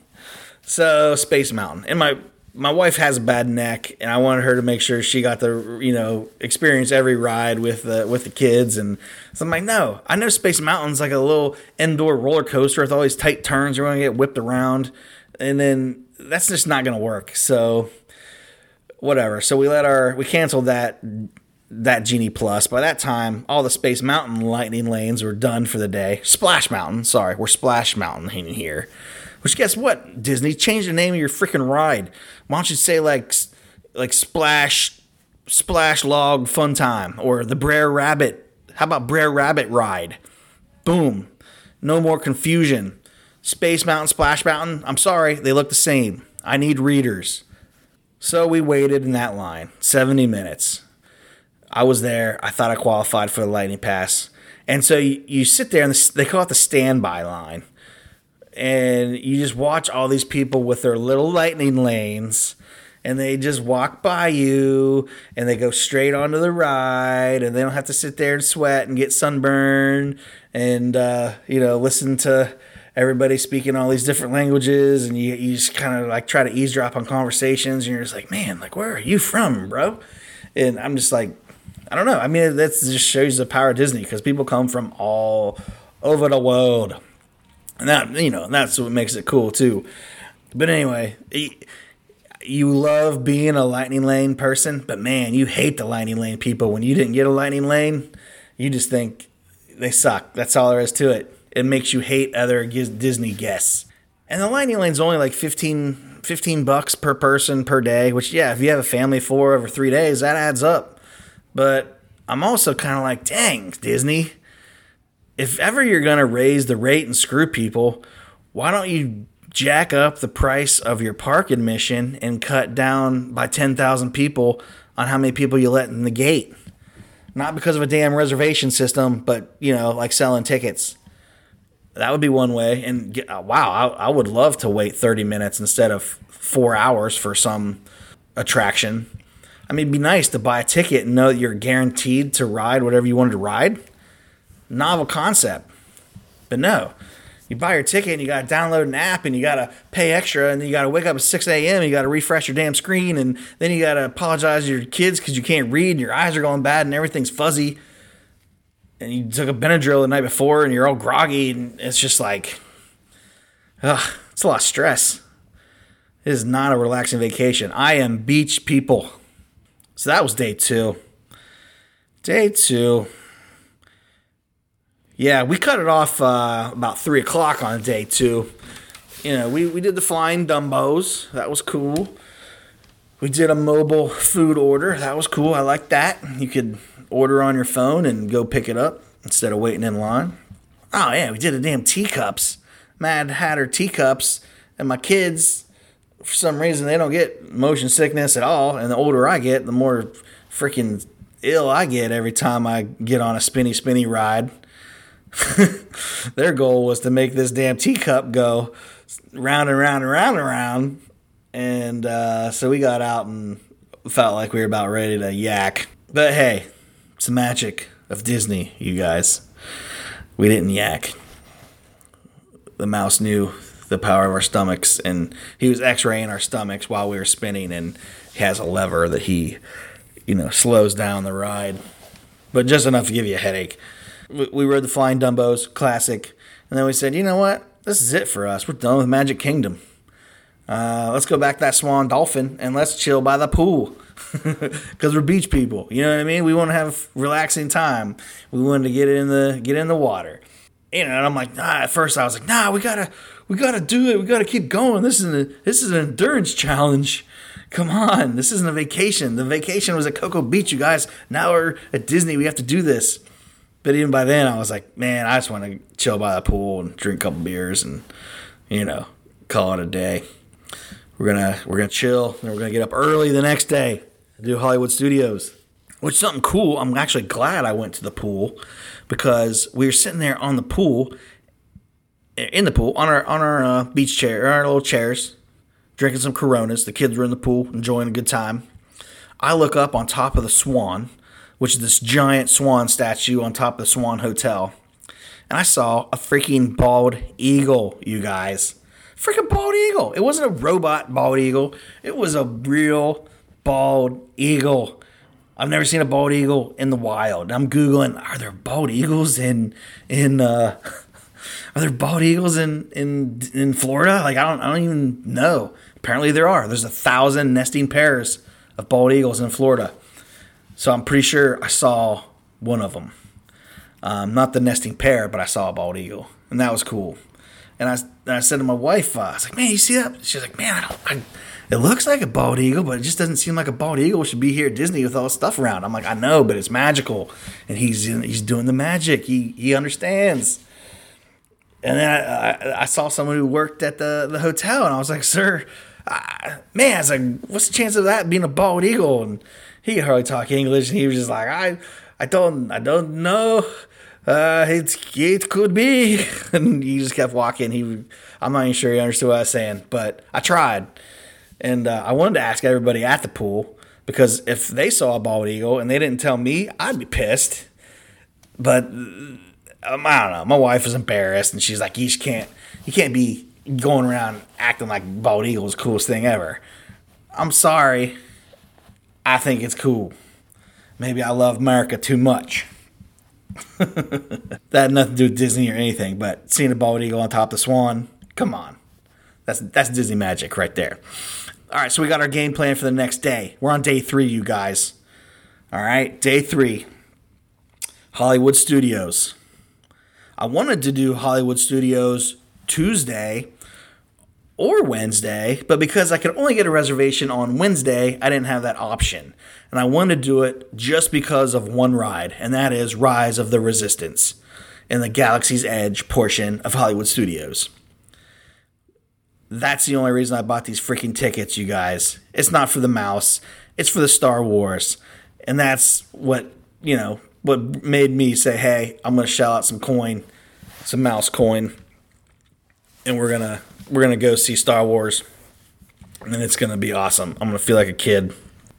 So Space Mountain. And my my wife has a bad neck and I wanted her to make sure she got the you know experience every ride with the with the kids and so I'm like no I know Space Mountain's like a little indoor roller coaster with all these tight turns you're gonna get whipped around and then that's just not gonna work so whatever so we let our we canceled that that Genie Plus. By that time, all the Space Mountain lightning lanes were done for the day. Splash Mountain, sorry, we're Splash Mountain in here. Which guess what? Disney change the name of your freaking ride. Why don't you say like like Splash Splash Log Fun Time or the Brer Rabbit? How about Brer Rabbit Ride? Boom. No more confusion. Space Mountain, Splash Mountain. I'm sorry, they look the same. I need readers. So we waited in that line 70 minutes. I was there. I thought I qualified for the Lightning Pass. And so you, you sit there and they call it the standby line. And you just watch all these people with their little lightning lanes and they just walk by you and they go straight onto the ride and they don't have to sit there and sweat and get sunburned and uh, you know listen to everybody speaking all these different languages and you, you just kind of like try to eavesdrop on conversations and you're just like man like where are you from bro and i'm just like I don't know. I mean, that just shows the power of Disney because people come from all over the world, and that you know that's what makes it cool too. But anyway, you love being a lightning lane person, but man, you hate the lightning lane people. When you didn't get a lightning lane, you just think they suck. That's all there is to it. It makes you hate other Disney guests. And the lightning lane's only like 15, 15 bucks per person per day, which yeah, if you have a family four over three days, that adds up. But I'm also kind of like, dang, Disney, if ever you're going to raise the rate and screw people, why don't you jack up the price of your park admission and cut down by 10,000 people on how many people you let in the gate? Not because of a damn reservation system, but, you know, like selling tickets. That would be one way. And get, wow, I, I would love to wait 30 minutes instead of four hours for some attraction. I mean, it'd be nice to buy a ticket and know that you're guaranteed to ride whatever you wanted to ride. Novel concept. But no, you buy your ticket and you got to download an app and you got to pay extra and then you got to wake up at 6 a.m. You got to refresh your damn screen and then you got to apologize to your kids because you can't read and your eyes are going bad and everything's fuzzy. And you took a Benadryl the night before and you're all groggy and it's just like, ugh, it's a lot of stress. It is not a relaxing vacation. I am beach people. So that was day two. Day two. Yeah, we cut it off uh, about three o'clock on day two. You know, we, we did the flying Dumbos. That was cool. We did a mobile food order. That was cool. I like that. You could order on your phone and go pick it up instead of waiting in line. Oh, yeah, we did the damn teacups. Mad Hatter teacups. And my kids, for some reason they don't get motion sickness at all. And the older I get, the more freaking ill I get every time I get on a spinny spinny ride. Their goal was to make this damn teacup go round and round and round and round. And uh, so we got out and felt like we were about ready to yak. But hey, it's the magic of Disney, you guys. We didn't yak. The mouse knew the power of our stomachs, and he was X-raying our stomachs while we were spinning, and he has a lever that he, you know, slows down the ride, but just enough to give you a headache. We, rode the Flying Dumbos, classic, and then we said, you know what, this is it for us. We're done with Magic Kingdom. Uh, let's go back to that Swan Dolphin and let's chill by the pool because we're beach people. You know what I mean? We want to have relaxing time. We wanted to get in the get in the water. you know, and I'm like, nah, at first I was like, nah, we gotta, we gotta do it. We gotta keep going. This is a, this is an endurance challenge. Come on, this isn't a vacation. The vacation was at Cocoa Beach, you guys. Now we're at Disney. We have to do this. But even by then, I was like, man, I just want to chill by the pool and drink a couple beers and, you know, call it a day. We're gonna we're gonna chill, and we're gonna get up early the next day do Hollywood Studios. Which something cool. I'm actually glad I went to the pool because we were sitting there on the pool, in the pool on our on our uh, beach chair, our little chairs, drinking some Coronas. The kids were in the pool enjoying a good time. I look up on top of the Swan, which is this giant swan statue on top of the Swan Hotel, and I saw a freaking bald eagle. You guys, freaking bald eagle! It wasn't a robot bald eagle. It was a real bald eagle. I've never seen a bald eagle in the wild. I'm googling: Are there bald eagles in in? Uh, are there bald eagles in in in Florida? Like I don't I don't even know. Apparently there are. There's a thousand nesting pairs of bald eagles in Florida. So I'm pretty sure I saw one of them. Um, not the nesting pair, but I saw a bald eagle, and that was cool. And I, and I said to my wife, uh, I was like, "Man, you see that?" She's like, "Man, I don't. I, it looks like a bald eagle, but it just doesn't seem like a bald eagle should be here at Disney with all this stuff around." I'm like, "I know, but it's magical, and he's he's doing the magic. He he understands." And then I, I, I saw someone who worked at the, the hotel, and I was like, "Sir, man, I was like, what's the chance of that being a bald eagle?" And he could hardly talk English, and he was just like, "I, I don't, I don't know. Uh, it, it could be." And he just kept walking. He, I'm not even sure he understood what I was saying, but I tried, and uh, I wanted to ask everybody at the pool because if they saw a bald eagle and they didn't tell me, I'd be pissed. But um, I don't know. My wife was embarrassed, and she's like, "You can't, you can't be going around acting like bald eagle is the coolest thing ever." I'm sorry. I think it's cool. Maybe I love America too much. that had nothing to do with Disney or anything, but seeing a bald eagle on top of the swan, come on. That's that's Disney magic right there. All right, so we got our game plan for the next day. We're on day three, you guys. All right, day three. Hollywood Studios. I wanted to do Hollywood Studios Tuesday or Wednesday, but because I could only get a reservation on Wednesday, I didn't have that option. And I wanted to do it just because of one ride, and that is Rise of the Resistance in the Galaxy's Edge portion of Hollywood Studios. That's the only reason I bought these freaking tickets, you guys. It's not for the mouse, it's for the Star Wars. And that's what, you know, what made me say, hey, I'm going to shell out some coin, some mouse coin, and we're going to we're to go see Star Wars. And it's to be awesome. I'm to feel like a kid.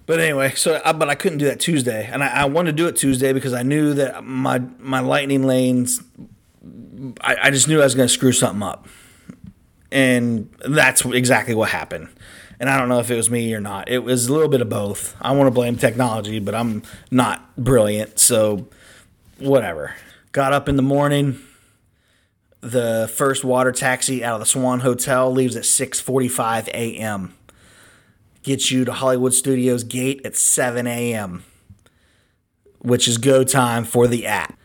But anyway, so I, but I couldn't do that Tuesday, and I, I wanted to do it Tuesday because I knew that my my lightning lanes, I, I just knew I was to screw something up, and that's exactly what happened. And I don't know if it was me or not. It was a little bit of both. I want to blame technology, but I'm not brilliant, so whatever. Got up in the morning. The first water taxi out of the Swan Hotel leaves at 6:45 a.m gets you to Hollywood Studios gate at 7 a.m., which is go time for the app.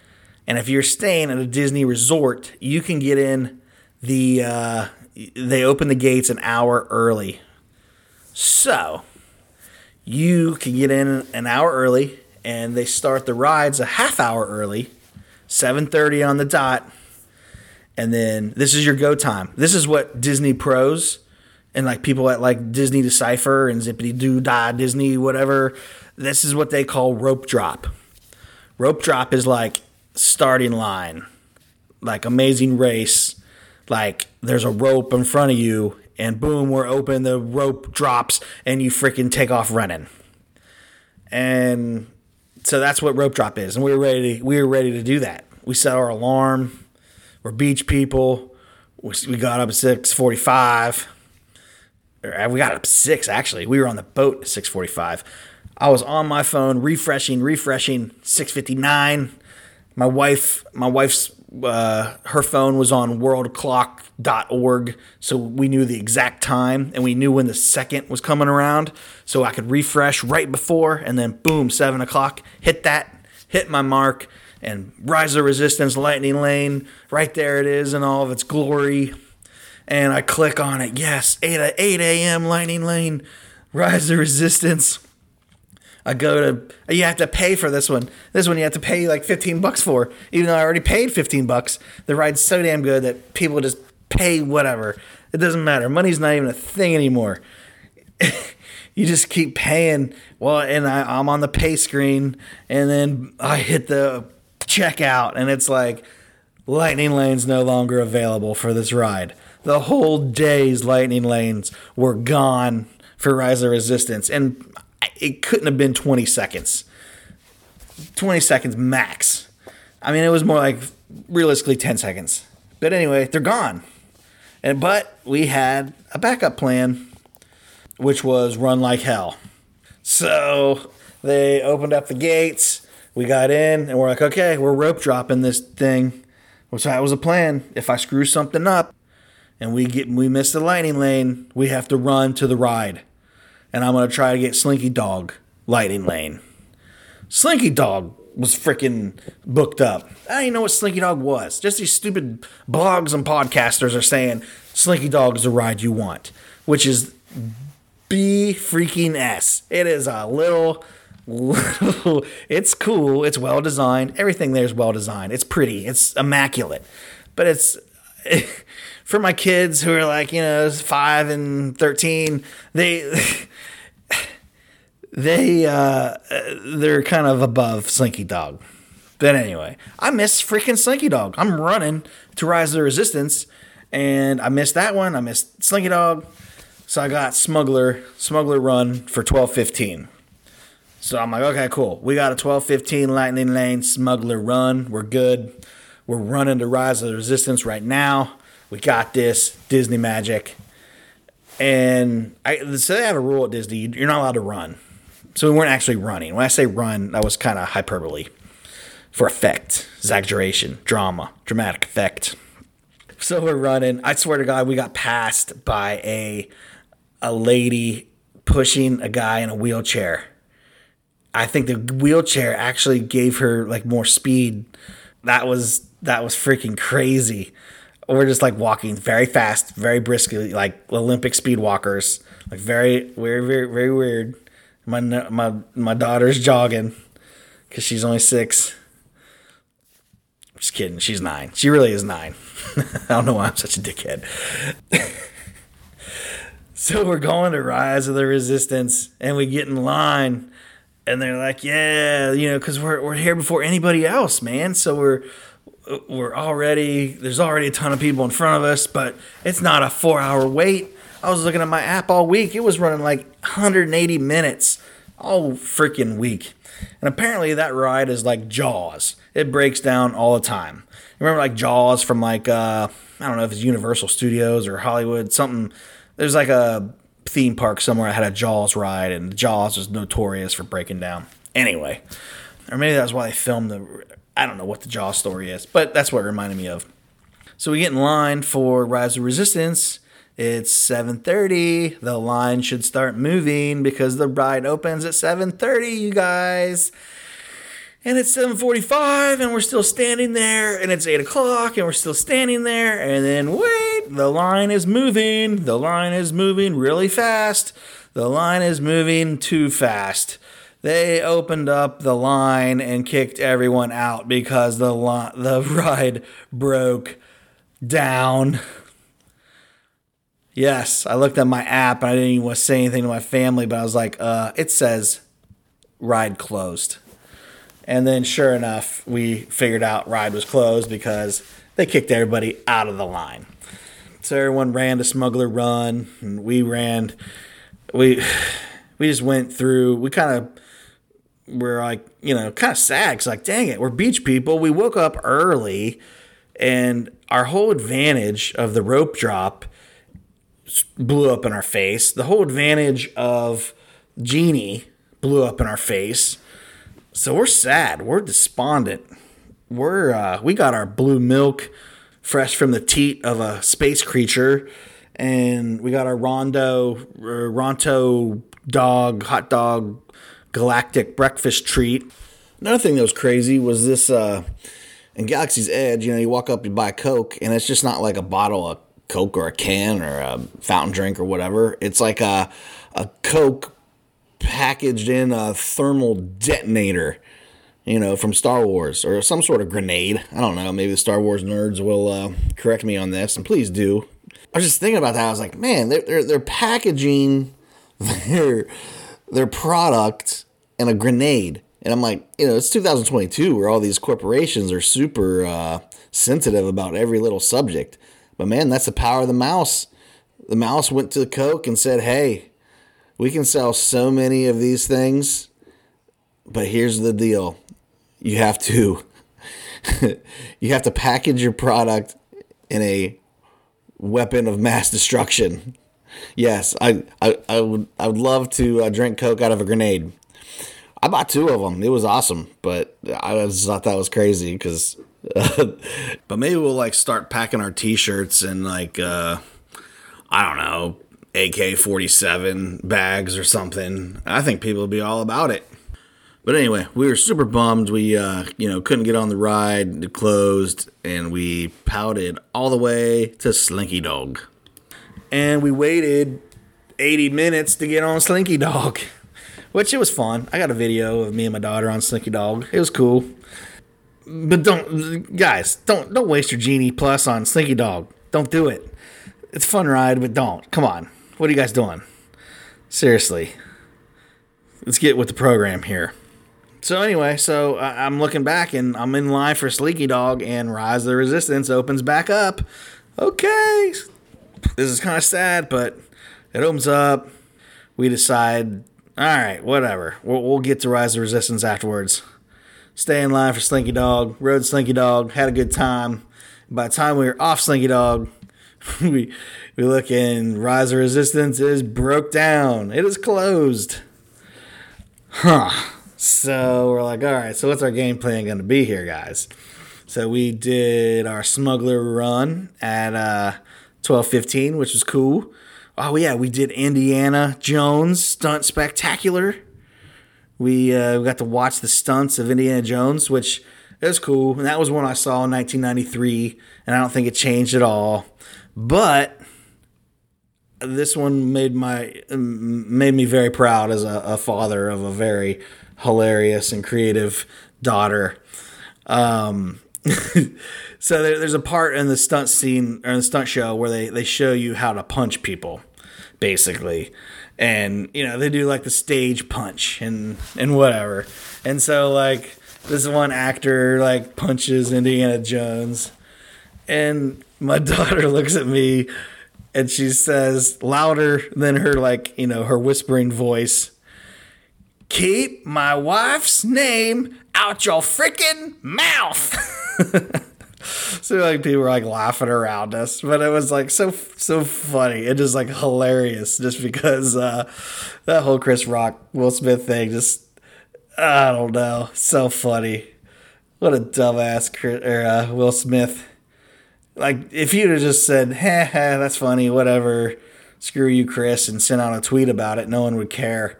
And if you're staying at a Disney resort, you can get in the, uh, they open the gates an hour early. So you can get in an hour early and they start the rides a half hour early, 7:30 on the dot. And then this is your go time. This is what Disney pros and like people at like Disney Decipher and Zippity Doo Dah Disney, whatever. This is what they call rope drop. Rope drop is like starting line, like amazing race. Like there's a rope in front of you, and boom, we're open. The rope drops, and you freaking take off running. And so that's what rope drop is, and we were ready. To, We were ready to do that. We set our alarm. We're beach people. We got up at six forty-five or we got up six actually. We were on the boat at six forty-five. I was on my phone refreshing, refreshing. Six fifty-nine. My wife, my wife's, uh, her phone was on worldclock.org, so we knew the exact time and we knew when the second was coming around, so I could refresh right before, and then boom, seven o'clock, hit that, hit my mark, and Rise of Resistance Lightning Lane. Right there it is in all of its glory. And I click on it. Yes, 8 8 a.m. Lightning Lane, Rise of Resistance. I go to you have to pay for this one. This one you have to pay like 15 bucks for, even though I already paid 15 bucks. The ride's so damn good that people just pay whatever. It doesn't matter. Money's not even a thing anymore. you just keep paying. Well, and I, I'm on the pay screen, and then I hit the checkout, and it's like Lightning Lane's no longer available for this ride. The whole day's Lightning Lanes were gone for Rise of Resistance, and it couldn't have been 20 seconds. 20 seconds max. I mean, it was more like realistically 10 seconds. But anyway, they're gone. And but we had a backup plan, which was run like hell. So they opened up the gates. We got in, and we're like, okay, we're rope dropping this thing. Which that was a plan. If I screw something up, and we get we miss the lightning lane, we have to run to the ride. And I'm gonna try to get Slinky Dog lightning lane. Slinky Dog was freaking booked up. I didn't know what Slinky Dog was. Just these stupid blogs and podcasters are saying Slinky Dog is the ride you want, which is B freaking S. It is a little. It's cool. It's well designed. Everything there is well designed. It's pretty. It's immaculate. But it's for my kids who are like you know five and thirteen. They they uh they're kind of above Slinky Dog. But anyway, I miss freaking Slinky Dog. I'm running to Rise of the Resistance, and I missed that one. I missed Slinky Dog, so I got Smuggler Smuggler Run for twelve fifteen. So I'm like, okay, cool. We got a twelve fifteen Lightning Lane Smuggler Run. We're good. We're running the Rise of the Resistance right now. We got this Disney magic, and I so they have a rule at Disney: you're not allowed to run. So we weren't actually running. When I say run, that was kind of hyperbole for effect, exaggeration, drama, dramatic effect. So we're running. I swear to God, we got passed by a a lady pushing a guy in a wheelchair. I think the wheelchair actually gave her like more speed. That was that was freaking crazy. We're just like walking very fast, very briskly, like Olympic speed walkers. Like very, very, very, very weird. My my my daughter's jogging because she's only six. Just kidding. She's nine. She really is nine. I don't know why I'm such a dickhead. so we're going to Rise of the Resistance, and we get in line, and they're like, "Yeah, you know, because we're we're here before anybody else, man. So we're we're already there's already a ton of people in front of us, but it's not a four hour wait. I was looking at my app all week; it was running like 180 minutes all freaking week. And apparently that ride is like Jaws. It breaks down all the time. Remember like Jaws from like uh I don't know if it's Universal Studios or Hollywood, something there's like a theme park somewhere that had a Jaws ride and Jaws was notorious for breaking down. Anyway, or maybe that's why they filmed the I don't know what the Jaws story is, but that's what it reminded me of. So we get in line for Rise of Resistance. It's 7:30. The line should start moving because the ride opens at 7:30, you guys. And it's 7:45, and we're still standing there. And it's 8 o'clock, and we're still standing there. And then wait, the line is moving. The line is moving really fast. The line is moving too fast. They opened up the line and kicked everyone out because the the ride broke down. Yes, I looked at my app and I didn't even want to say anything to my family, but I was like, uh, it says ride closed. And then sure enough, we figured out ride was closed because they kicked everybody out of the line. So everyone ran to Smuggler Run and we ran we we just went through we kind of were like, you know, kind of sad cuz like dang it, we're beach people. We woke up early and our whole advantage of the rope drop blew up in our face. The whole advantage of Genie blew up in our face. So we're sad. We're despondent. We're uh, we got our blue milk fresh from the teat of a space creature, and we got our Rondo uh, Ronto dog hot dog galactic breakfast treat. Another thing that was crazy was this uh, in Galaxy's Edge. You know, you walk up, you buy a Coke, and it's just not like a bottle of Coke or a can or a fountain drink or whatever. It's like a a Coke packaged in a thermal detonator. You know, from Star Wars or some sort of grenade. I don't know. Maybe the Star Wars nerds will uh, correct me on this, and please do. I was just thinking about that. I was like, man, they're they're, they're packaging their their product in a grenade, and I'm like, you know, it's 2022 where all these corporations are super uh, sensitive about every little subject. But man, that's the power of the mouse. The mouse went to the Coke and said, hey, we can sell so many of these things, but here's the deal: you have to you have to package your product in a weapon of mass destruction. Yes, I, I, I would I would love to uh, drink Coke out of a grenade. I bought two of them. It was awesome, but I just thought that was crazy because. but maybe we'll like start packing our T-shirts and like uh, I don't know AK forty seven bags or something. I think people would be all about it. But anyway, we were super bummed. We uh, you know couldn't get on the ride. It closed, and we pouted all the way to Slinky Dog. And we waited 80 minutes to get on Slinky Dog, which it was fun. I got a video of me and my daughter on Slinky Dog. It was cool. But don't, guys, don't don't waste your Genie Plus on Slinky Dog. Don't do it. It's a fun ride, but don't. Come on. What are you guys doing? Seriously. Let's get with the program here. So anyway, so I- I'm looking back and I'm in line for Slinky Dog, and Rise of the Resistance opens back up. Okay, this is kind of sad, but it opens up. We decide, all right, whatever. We'll, we'll get to Rise of the Resistance afterwards. Stay in line for Slinky Dog. Rode Slinky Dog. Had a good time. By the time we were off Slinky Dog, we we look in. Rise of Resistance is broke down. It is closed. Huh. So we're like, all right. So what's our game plan going to be here, guys? So we did our smuggler run at uh, twelve fifteen, which was cool. Oh yeah, we did Indiana Jones stunt spectacular. We uh, we got to watch the stunts of Indiana Jones, which is cool. And that was one I saw in 1993, and I don't think it changed at all. But this one made my made me very proud as a, a father of a very hilarious and creative daughter. Um, so there, there's a part in the stunt scene or the stunt show where they, they show you how to punch people, basically. And, you know, they do like the stage punch and, and whatever. And so, like, this one actor, like, punches Indiana Jones. And my daughter looks at me and she says, louder than her, like, you know, her whispering voice, Keep my wife's name out your freaking mouth. so like people were like laughing around us, but it was like so so funny and just like hilarious, just because uh, that whole Chris Rock Will Smith thing just I don't know, so funny. What a dumbass or, uh, Will Smith. Like if you'd have just said, "Ha ha, that's funny," whatever. Screw you, Chris, and sent out a tweet about it, no one would care.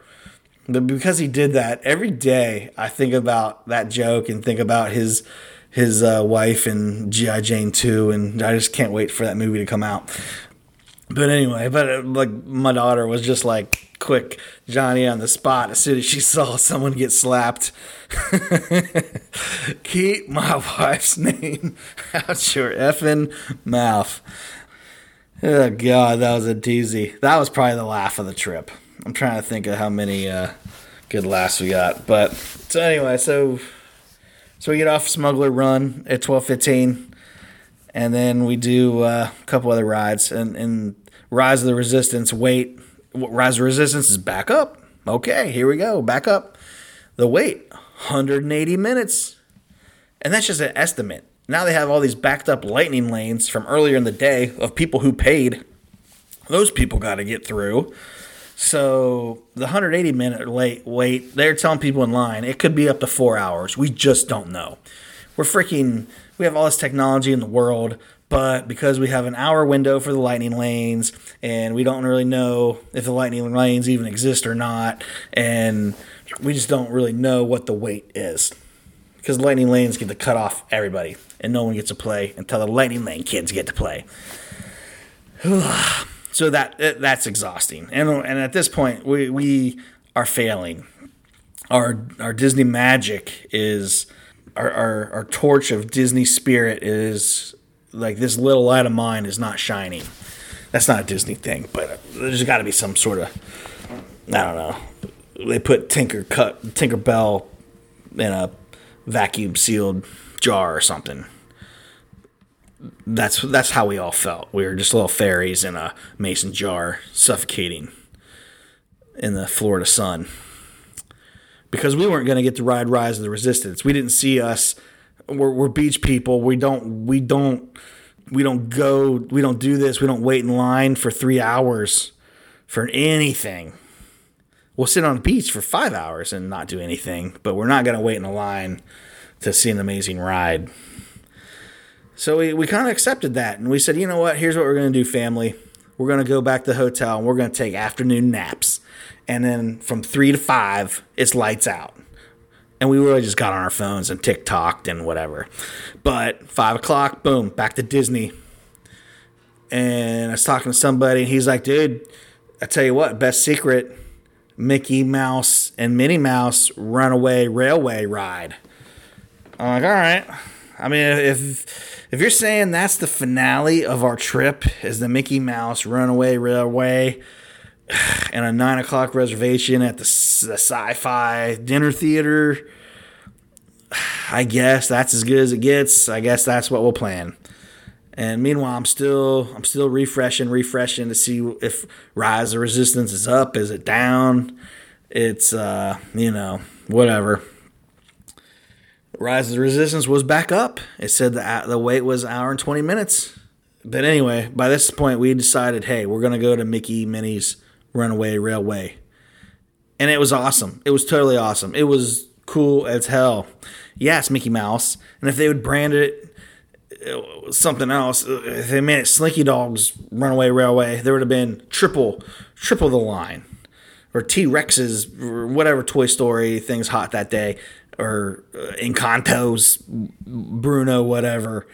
But because he did that every day, I think about that joke and think about his his uh, wife and GI Jane 2, and I just can't wait for that movie to come out. But anyway, but uh, like my daughter was just like quick Johnny on the spot as soon as she saw someone get slapped. Keep my wife's name out your effing mouth. Oh god, that was a doozy. That was probably the laugh of the trip. I'm trying to think of how many uh, good laughs we got. But so anyway, so so we get off Smuggler Run at 12:15, and then we do uh, a couple other rides. And, and Rise of the Resistance. Wait, Rise of Resistance is back up. Okay, here we go. Back up. The wait, 180 minutes, and that's just an estimate. Now they have all these backed up lightning lanes from earlier in the day of people who paid. Those people got to get through. So the 180 minute late wait, they're telling people in line it could be up to four hours. We just don't know. We're freaking. We have all this technology in the world, but because we have an hour window for the lightning lanes, and we don't really know if the lightning lanes even exist or not, and we just don't really know what the wait is. because Lightning Lanes get to cut off everybody, and no one gets to play until the Lightning Lane kids get to play. so that that's exhausting, and and at this point, we we are failing. Our our Disney magic is our, our, our torch of Disney spirit is like this little light of mine is not shining. That's not a Disney thing, but there's got to be some sort of I don't know. They put Tinker cut Tinker Bell in a vacuum sealed jar or something. That's that's how we all felt. We were just little fairies in a mason jar, suffocating in the Florida sun because we weren't going to get to ride Rise of the Resistance. We didn't see us. We're, we're beach people. We don't. We don't. We don't go. We don't do this. We don't wait in line for three hours for anything. We'll sit on the beach for five hours and not do anything, but we're not going to wait in a line to see an amazing ride. So we, we kind of accepted that and we said, you know what? Here's what we're going to do, family. We're going to go back to the hotel and we're going to take afternoon naps and then from three to five, it's lights out. And we really just got on our phones and TikToked and whatever. But five o'clock, boom, back to Disney. And I was talking to somebody, and he's like, dude, I tell you what, best secret Mickey Mouse and Minnie Mouse Runaway Railway ride. I'm like, all right. I mean, if if you're saying that's the finale of our trip is the Mickey Mouse Runaway Railway, and a nine o'clock reservation at the, the sci-fi dinner theater. I guess that's as good as it gets. I guess that's what we'll plan. And meanwhile, I'm still I'm still refreshing, refreshing to see if Rise of Resistance is up, is it down? It's uh, you know, whatever. Rise of Resistance was back up. It said the the wait was an hour and twenty minutes. But anyway, by this point, we decided, hey, we're gonna go to Mickey Minnie's Runaway Railway. And it was awesome. It was totally awesome. It was cool as hell. Yes, Mickey Mouse. And if they would brand it uh, something else, uh, if they made it Slinky Dog's Runaway Railway, there would have been triple, triple the line. Or T Rex's, whatever Toy Story thing's hot that day. Or uh, Encanto's Bruno, whatever.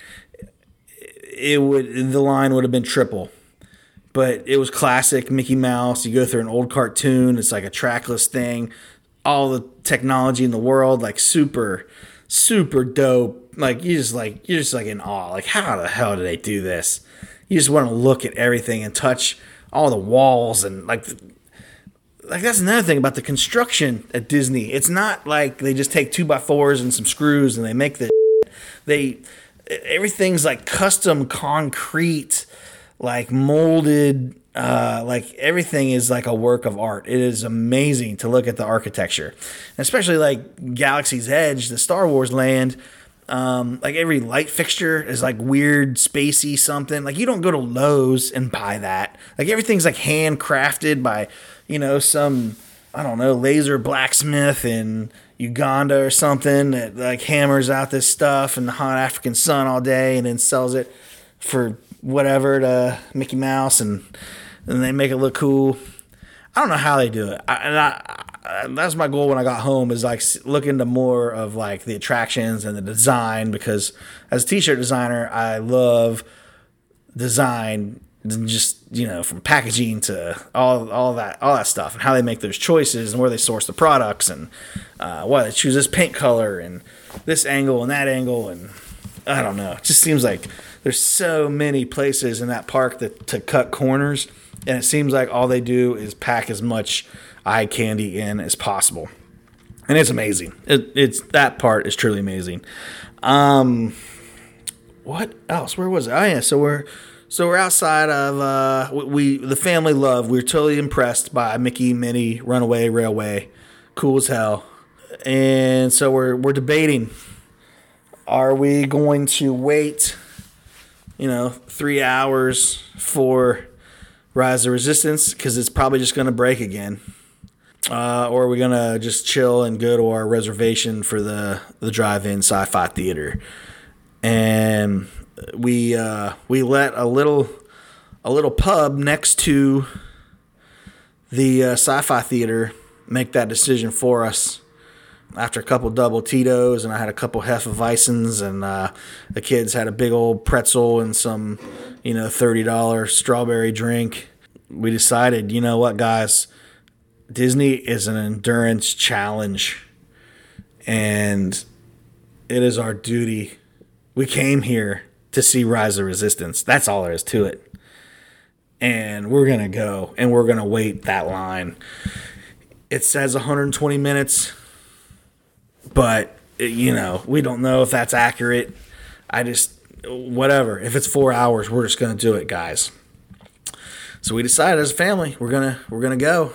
It would, the line would have been triple but it was classic Mickey Mouse. You go through an old cartoon, it's like a trackless thing, all the technology in the world, like super, super dope. Like you just like you're just like in awe. Like how the hell did they do this? You just want to look at everything and touch all the walls and like like that's another thing about the construction at Disney. It's not like they just take two by fours and some screws and they make the they everything's like custom concrete like molded uh, like everything is like a work of art. It is amazing to look at the architecture, especially like Galaxy's Edge, the Star Wars land. Um, like every light fixture is like weird, spacey something. Like you don't go to Lowe's and buy that. Like everything's like handcrafted by, you know, some I don't know laser blacksmith in Uganda or something that like hammers out this stuff in the hot African sun all day and then sells it for whatever to Mickey Mouse and and they make it look cool. I don't know how they do it. I, and I, I, that's my goal when I got home is like look into more of like the attractions and the design because as a t-shirt designer, I love design and just you know from packaging to all all that all that stuff and how they make those choices and where they source the products and uh, why they choose this paint color and this angle and that angle and I don't know. It just seems like there's so many places in that park that to cut corners, and it seems like all they do is pack as much eye candy in as possible, and it's amazing. It, it's that part is truly amazing. Um, what else? Where was it? Oh yeah, so we're so we're outside of uh, we the family love. We are totally impressed by Mickey Minnie Runaway Railway, cool as hell, and so we're we're debating. Are we going to wait you know, three hours for Rise of Resistance because it's probably just going to break again. Uh, or are we gonna just chill and go to our reservation for the the drive-in sci-fi theater? And we uh, we let a little a little pub next to the uh, sci-fi theater make that decision for us. After a couple double Tito's, and I had a couple Hefeweizens, and uh, the kids had a big old pretzel and some, you know, thirty dollar strawberry drink. We decided, you know what, guys, Disney is an endurance challenge, and it is our duty. We came here to see Rise of Resistance. That's all there is to it. And we're gonna go, and we're gonna wait that line. It says 120 minutes but eh, you know we don't know if that's accurate. I just whatever. If it's four hours we're just gonna do it guys. So we decided as a family we're gonna we're gonna go.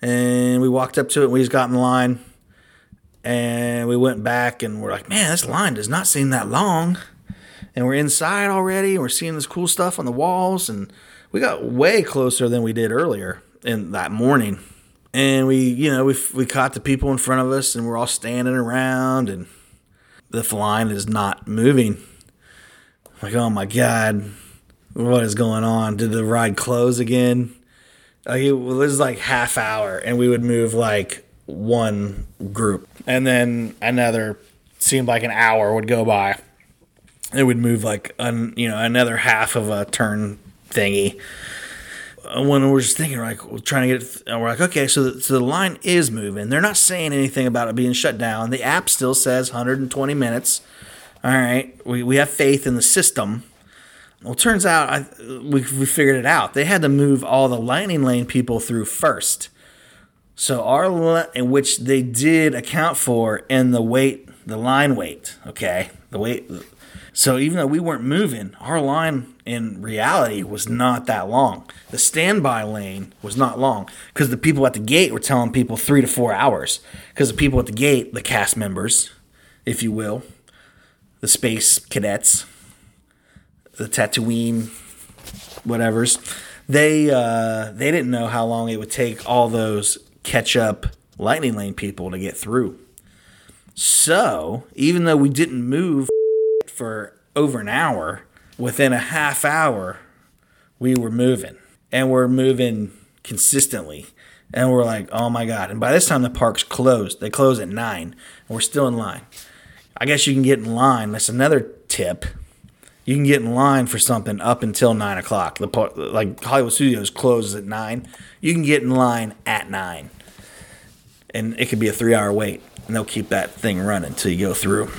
And we walked up to it and we just got in line. And we went back and we're like man this line does not seem that long. And we're inside already and we're seeing this cool stuff on the walls and we got way closer than we did earlier in that morning and we you know we we caught the people in front of us and we're all standing around and the line is not moving. Like oh my god what is going on? Did the ride close again? Like it was like half hour and we would move like one group. And then another seemed like an hour would go by it would move like un, you know another half of a turn thingy when we're just thinking, like, we're trying to get it, we're like, okay, so the, so the line is moving. They're not saying anything about it being shut down. The app still says 120 minutes. All right, we, we have faith in the system. Well, turns out I, we, we figured it out. They had to move all the lightning lane people through first. So our which they did account for in the wait, the line wait. Okay, the wait. So even though we weren't moving, our line in reality was not that long. The standby lane was not long because the people at the gate were telling people three to four hours. Because the people at the gate, the cast members, if you will, the space cadets, the Tatooine, whatever's, they uh, they didn't know how long it would take all those catch up lightning lane people to get through. So even though we didn't move for over an hour, within a half hour, we were moving and we're moving consistently. And we're like, oh my God. And by this time, the park's closed. They close at nine, and we're still in line. I guess you can get in line. That's another tip. You can get in line for something up until nine o'clock. The par- like Hollywood Studios closes at nine. You can get in line at nine, and it could be a three-hour wait, and they'll keep that thing running until you go through.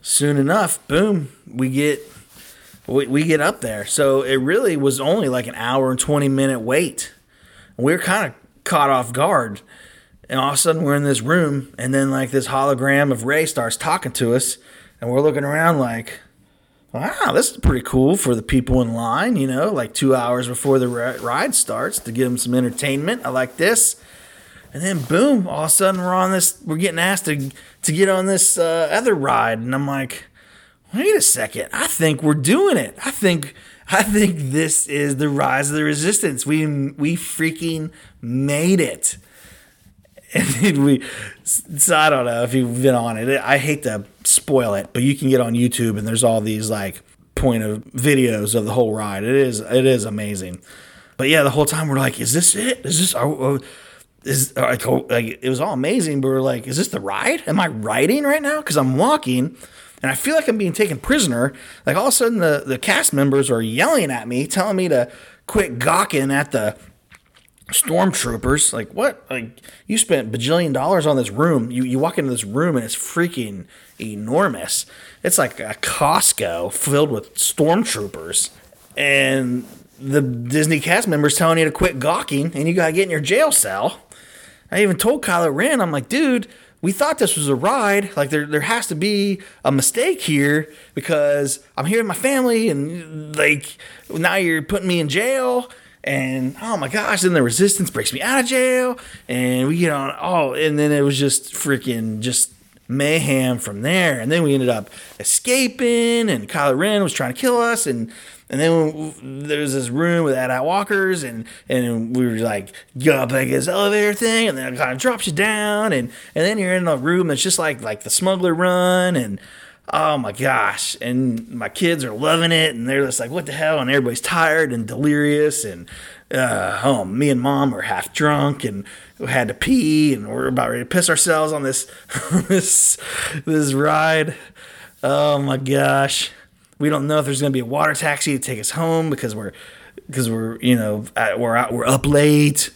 Soon enough, boom, we get we, we get up there. So it really was only like an hour and 20 minute wait. We were kind of caught off guard. And all of a sudden we're in this room, and then like this hologram of Ray starts talking to us, and we're looking around like, wow, this is pretty cool for the people in line, you know, like two hours before the ride starts to give them some entertainment. I like this. And then boom, all of a sudden we're on this, we're getting asked to, to get on this uh, other ride. And I'm like, wait a second, I think we're doing it. I think I think this is the rise of the resistance. We we freaking made it. And we so I don't know if you've been on it. I hate to spoil it, but you can get on YouTube and there's all these like point of videos of the whole ride. It is it is amazing. But yeah, the whole time we're like, is this it? Is this our is like, oh, like it was all amazing, but we're like, is this the ride? Am I riding right now? Because I'm walking and I feel like I'm being taken prisoner. Like all of a sudden, the, the cast members are yelling at me, telling me to quit gawking at the stormtroopers. Like, what? Like, you spent bajillion dollars on this room. You, you walk into this room and it's freaking enormous. It's like a Costco filled with stormtroopers. And the Disney cast members telling you to quit gawking and you got to get in your jail cell. I even told Kylo Ren, I'm like, dude, we thought this was a ride. Like there, there has to be a mistake here because I'm here with my family, and like now you're putting me in jail. And oh my gosh, then the resistance breaks me out of jail, and we get on. Oh, and then it was just freaking just mayhem from there. And then we ended up escaping, and Kylo Ren was trying to kill us, and and then there was this room with AT-AT walkers, and and we were like, go up like this elevator thing, and then it kind of drops you down, and and then you're in a room that's just like like the smuggler run, and oh my gosh, and my kids are loving it, and they're just like, what the hell, and everybody's tired and delirious, and uh, oh, me and mom are half drunk and had to pee and we're about ready to piss ourselves on this this this ride. Oh my gosh, we don't know if there's gonna be a water taxi to take us home because we're because we're you know we're out, we're up late.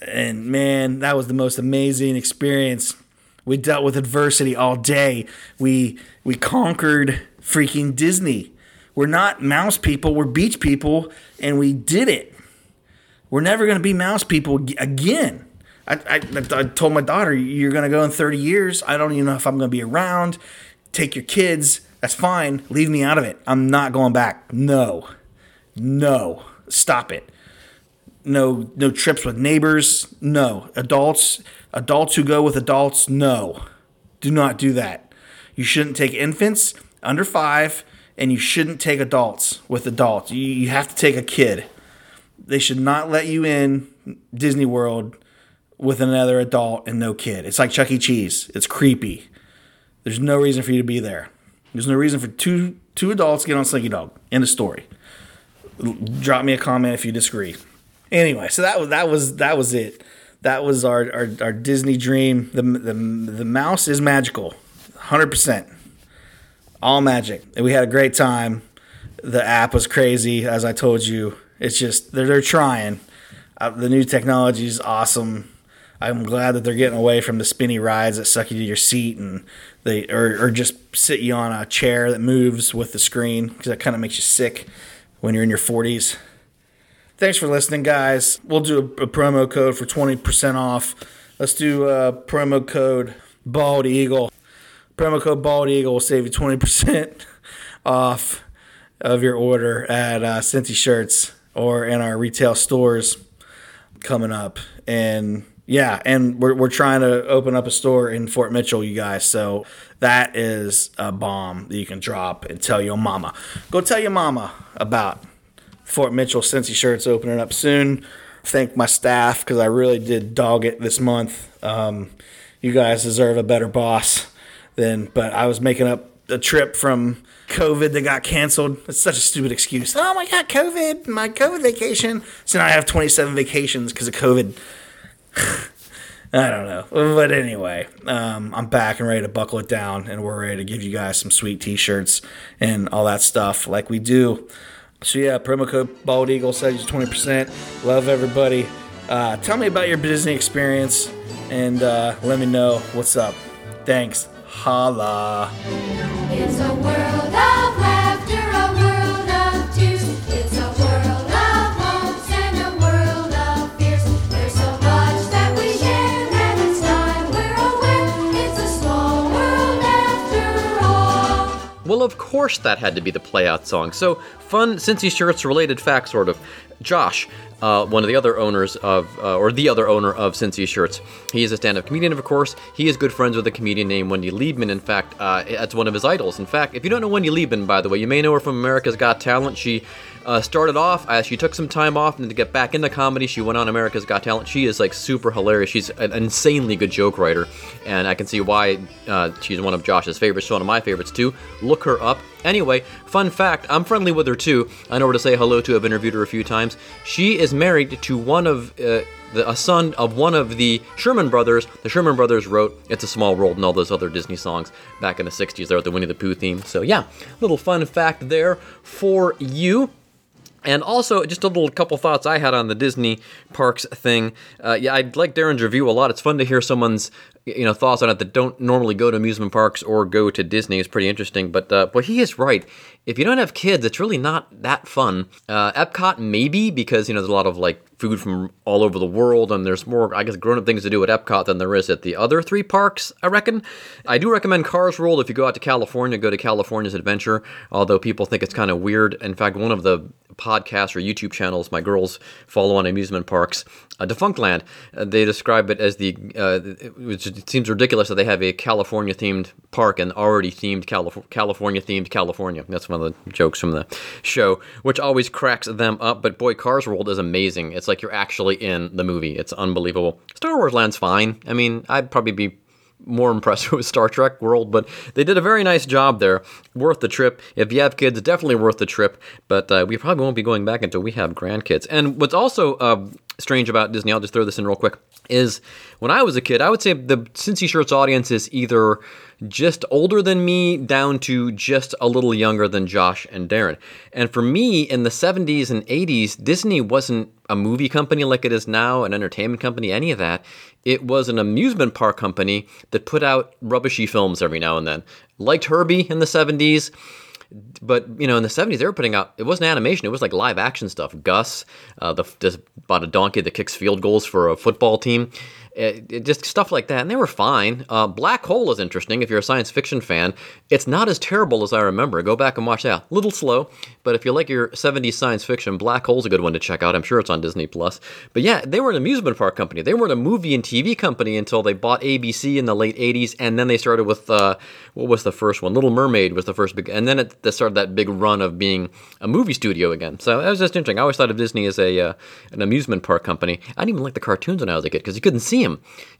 And man, that was the most amazing experience. We dealt with adversity all day. We we conquered freaking Disney. We're not mouse people, we're beach people, and we did it. We're never going to be mouse people again. I, I, I told my daughter, You're going to go in 30 years. I don't even know if I'm going to be around. Take your kids. That's fine. Leave me out of it. I'm not going back. No. No. Stop it. No no trips with neighbors. No. Adults adults who go with adults. No. Do not do that. You shouldn't take infants under 5 and you shouldn't take adults with adults. You, you have to take a kid. They should not let you in Disney World with another adult and no kid. It's like Chuck E. Cheese. It's creepy. There's no reason for you to be there. There's no reason for two two adults to get on Slinky Dog. End of story. Drop me a comment if you disagree. Anyway, so that was that was that was it. That was our our, our Disney dream. The, the the mouse is magical, hundred percent, all magic. And we had a great time. The app was crazy, as I told you. It's just they're they're trying. Uh, the new technology is awesome. I'm glad that they're getting away from the spinny rides that suck you to your seat and they or, or just sit you on a chair that moves with the screen because that kind of makes you sick when you're in your 40s. Thanks for listening, guys. We'll do a, a promo code for 20% off. Let's do a promo code Bald Eagle. Promo code Bald Eagle will save you 20% off of your order at uh, Shirts or in our retail stores coming up. And yeah, and we're, we're trying to open up a store in Fort Mitchell, you guys. So that is a bomb that you can drop and tell your mama. Go tell your mama about Fort Mitchell Cincy Shirts opening up soon. Thank my staff because I really did dog it this month. Um, you guys deserve a better boss than, but I was making up a trip from COVID that got canceled. It's such a stupid excuse. Oh my God, COVID, my COVID vacation. So now I have 27 vacations because of COVID. I don't know. But anyway, um, I'm back and ready to buckle it down, and we're ready to give you guys some sweet t shirts and all that stuff like we do. So, yeah, promo code Bald Eagle saves you 20%. Love everybody. Uh, tell me about your Disney experience and uh, let me know what's up. Thanks. Holla. Well, of course that had to be the playout song. So, fun Cincy Shirts related fact, sort of. Josh, uh, one of the other owners of, uh, or the other owner of Cincy Shirts, he is a stand up comedian, of course. He is good friends with a comedian named Wendy Liebman. In fact, uh, that's one of his idols. In fact, if you don't know Wendy Liebman, by the way, you may know her from America's Got Talent. She uh, started off, uh, she took some time off, and to get back into comedy, she went on America's Got Talent. She is like super hilarious. She's an insanely good joke writer, and I can see why uh, she's one of Josh's favorites. She's one of my favorites too. Look her up. Anyway, fun fact I'm friendly with her too. I know her to say hello to. I've interviewed her a few times. She is married to one of. Uh, the, a son of one of the Sherman brothers. The Sherman brothers wrote "It's a Small World" and all those other Disney songs back in the '60s. They wrote the Winnie the Pooh theme. So yeah, little fun fact there for you. And also, just a little couple thoughts I had on the Disney parks thing. Uh, yeah, I like Darin's review a lot. It's fun to hear someone's you know thoughts on it that don't normally go to amusement parks or go to Disney. It's pretty interesting. But uh, but he is right. If you don't have kids, it's really not that fun. Uh, Epcot maybe because you know there's a lot of like food from all over the world, and there's more I guess grown up things to do at Epcot than there is at the other three parks. I reckon. I do recommend Cars World if you go out to California. Go to California's Adventure. Although people think it's kind of weird. In fact, one of the podcasts or YouTube channels my girls follow on amusement parks, uh, Defunctland, uh, they describe it as the, uh, it seems ridiculous that they have a California themed park and already themed Calif- California themed California. That's one of the jokes from the show, which always cracks them up. But boy, Cars World is amazing. It's like you're actually in the movie. It's unbelievable. Star Wars Land's fine. I mean, I'd probably be more impressed with Star Trek World, but they did a very nice job there. Worth the trip. If you have kids, definitely worth the trip. But uh, we probably won't be going back until we have grandkids. And what's also uh, strange about Disney, I'll just throw this in real quick, is when I was a kid, I would say the Cincy Shirts audience is either just older than me down to just a little younger than Josh and Darin. And for me, in the 70s and 80s, Disney wasn't a movie company like it is now, an entertainment company, any of that. It was an amusement park company that put out rubbishy films every now and then. Liked Herbie in the 70s but you know in the 70s they were putting out it wasn't animation it was like live action stuff. Gus uh, the about a donkey that kicks field goals for a football team it, it- just stuff like that and they were fine. Uh, black hole is interesting if you're a science fiction fan. It's not as terrible as i remember. Go back and watch that. A little slow but if you like your 70s science fiction black hole's a good one to check out. I'm sure it's on disney plus. But yeah they were an amusement park company. They weren't a movie and tv company until they bought abc in the late 80s and then they started with uh, what was the first one? Little mermaid was the first big and then it they started that big run of being a movie studio again. So that was just interesting. I always thought of disney as a uh, an amusement park company. I didn't even like the cartoons when i was a kid because you couldn't see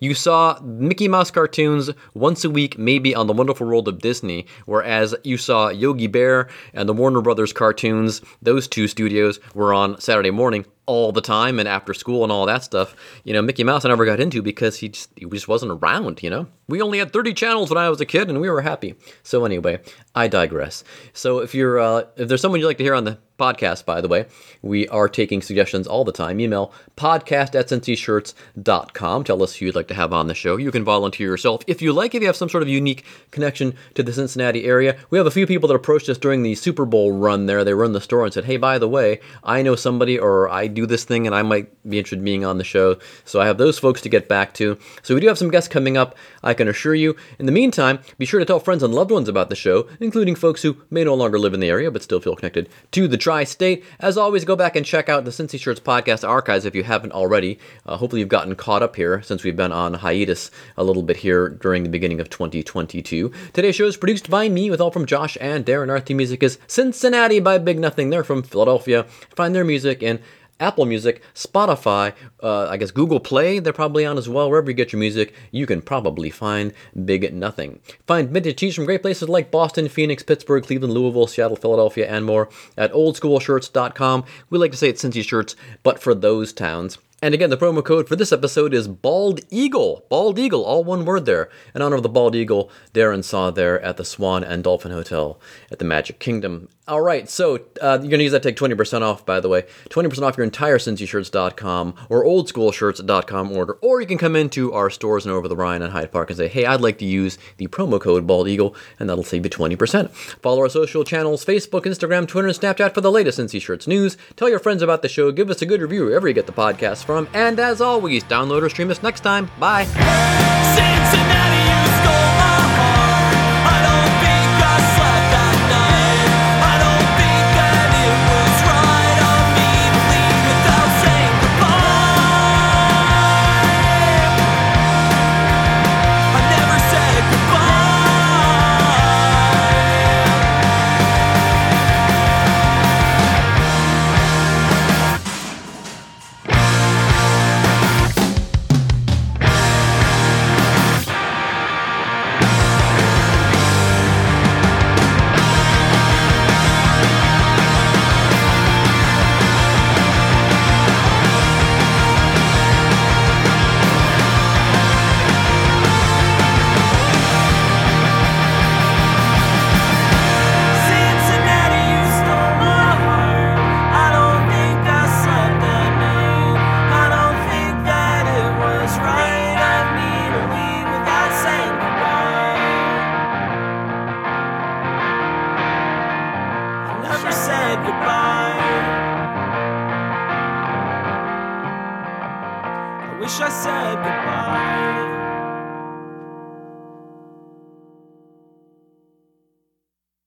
you saw mickey mouse cartoons once a week maybe on the wonderful world of disney whereas you saw yogi bear and the warner brothers cartoons. Those two studios were on saturday morning all the time and after school and all that stuff. You know, Mickey Mouse I never got into because he just, he just wasn't around, you know? We only had 30 channels when I was a kid and we were happy. So anyway, I digress. So if you're uh, if there's someone you'd like to hear on the podcast, by the way, we are taking suggestions all the time. Email podcast at cincyshirts.com. Tell us who you'd like to have on the show. You can volunteer yourself if you like, if you have some sort of unique connection to the Cincinnati area. We have a few people that approached us during the Super Bowl run there. They in the store and said, hey, by the way, I know somebody or I do this thing and I might be interested in being on the show. So I have those folks to get back to. So we do have some guests coming up, I can assure you. In the meantime, be sure to tell friends and loved ones about the show, including folks who may no longer live in the area but still feel connected to the tri state. As always, go back and check out the Cincy Shirts podcast archives if you haven't already. Uh, hopefully, you've gotten caught up here since we've been on hiatus a little bit here during the beginning of 2022. Today's show is produced by me with help from Josh and Darin. Our theme music is Cincinnati by Big Nothing. They're from Philadelphia. Find their music in Apple Music, Spotify, uh, I guess Google Play, they're probably on as well. Wherever you get your music, you can probably find Big Nothing. Find vintage tees from great places like Boston, Phoenix, Pittsburgh, Cleveland, Louisville, Seattle, Philadelphia, and more at oldschoolshirts.com. We like to say it's Cincy Shirts, but for those towns. And again, the promo code for this episode is Bald Eagle. Bald Eagle, all one word there. In honor of the Bald Eagle Darin saw there at the Swan and Dolphin Hotel at the Magic Kingdom. All right, so uh, you're going to use that to take 20% off, by the way. 20% off your entire CincyShirts.com or OldSchoolShirts.com order. Or you can come into our stores in Over the Rhine and Hyde Park and say, hey, I'd like to use the promo code Bald Eagle, and that'll save you 20%. Follow our social channels Facebook, Instagram, Twitter, and Snapchat for the latest Cincy Shirts news. Tell your friends about the show. Give us a good review wherever you get the podcast from. And as always, download or stream us next time. Bye. Cincinnati,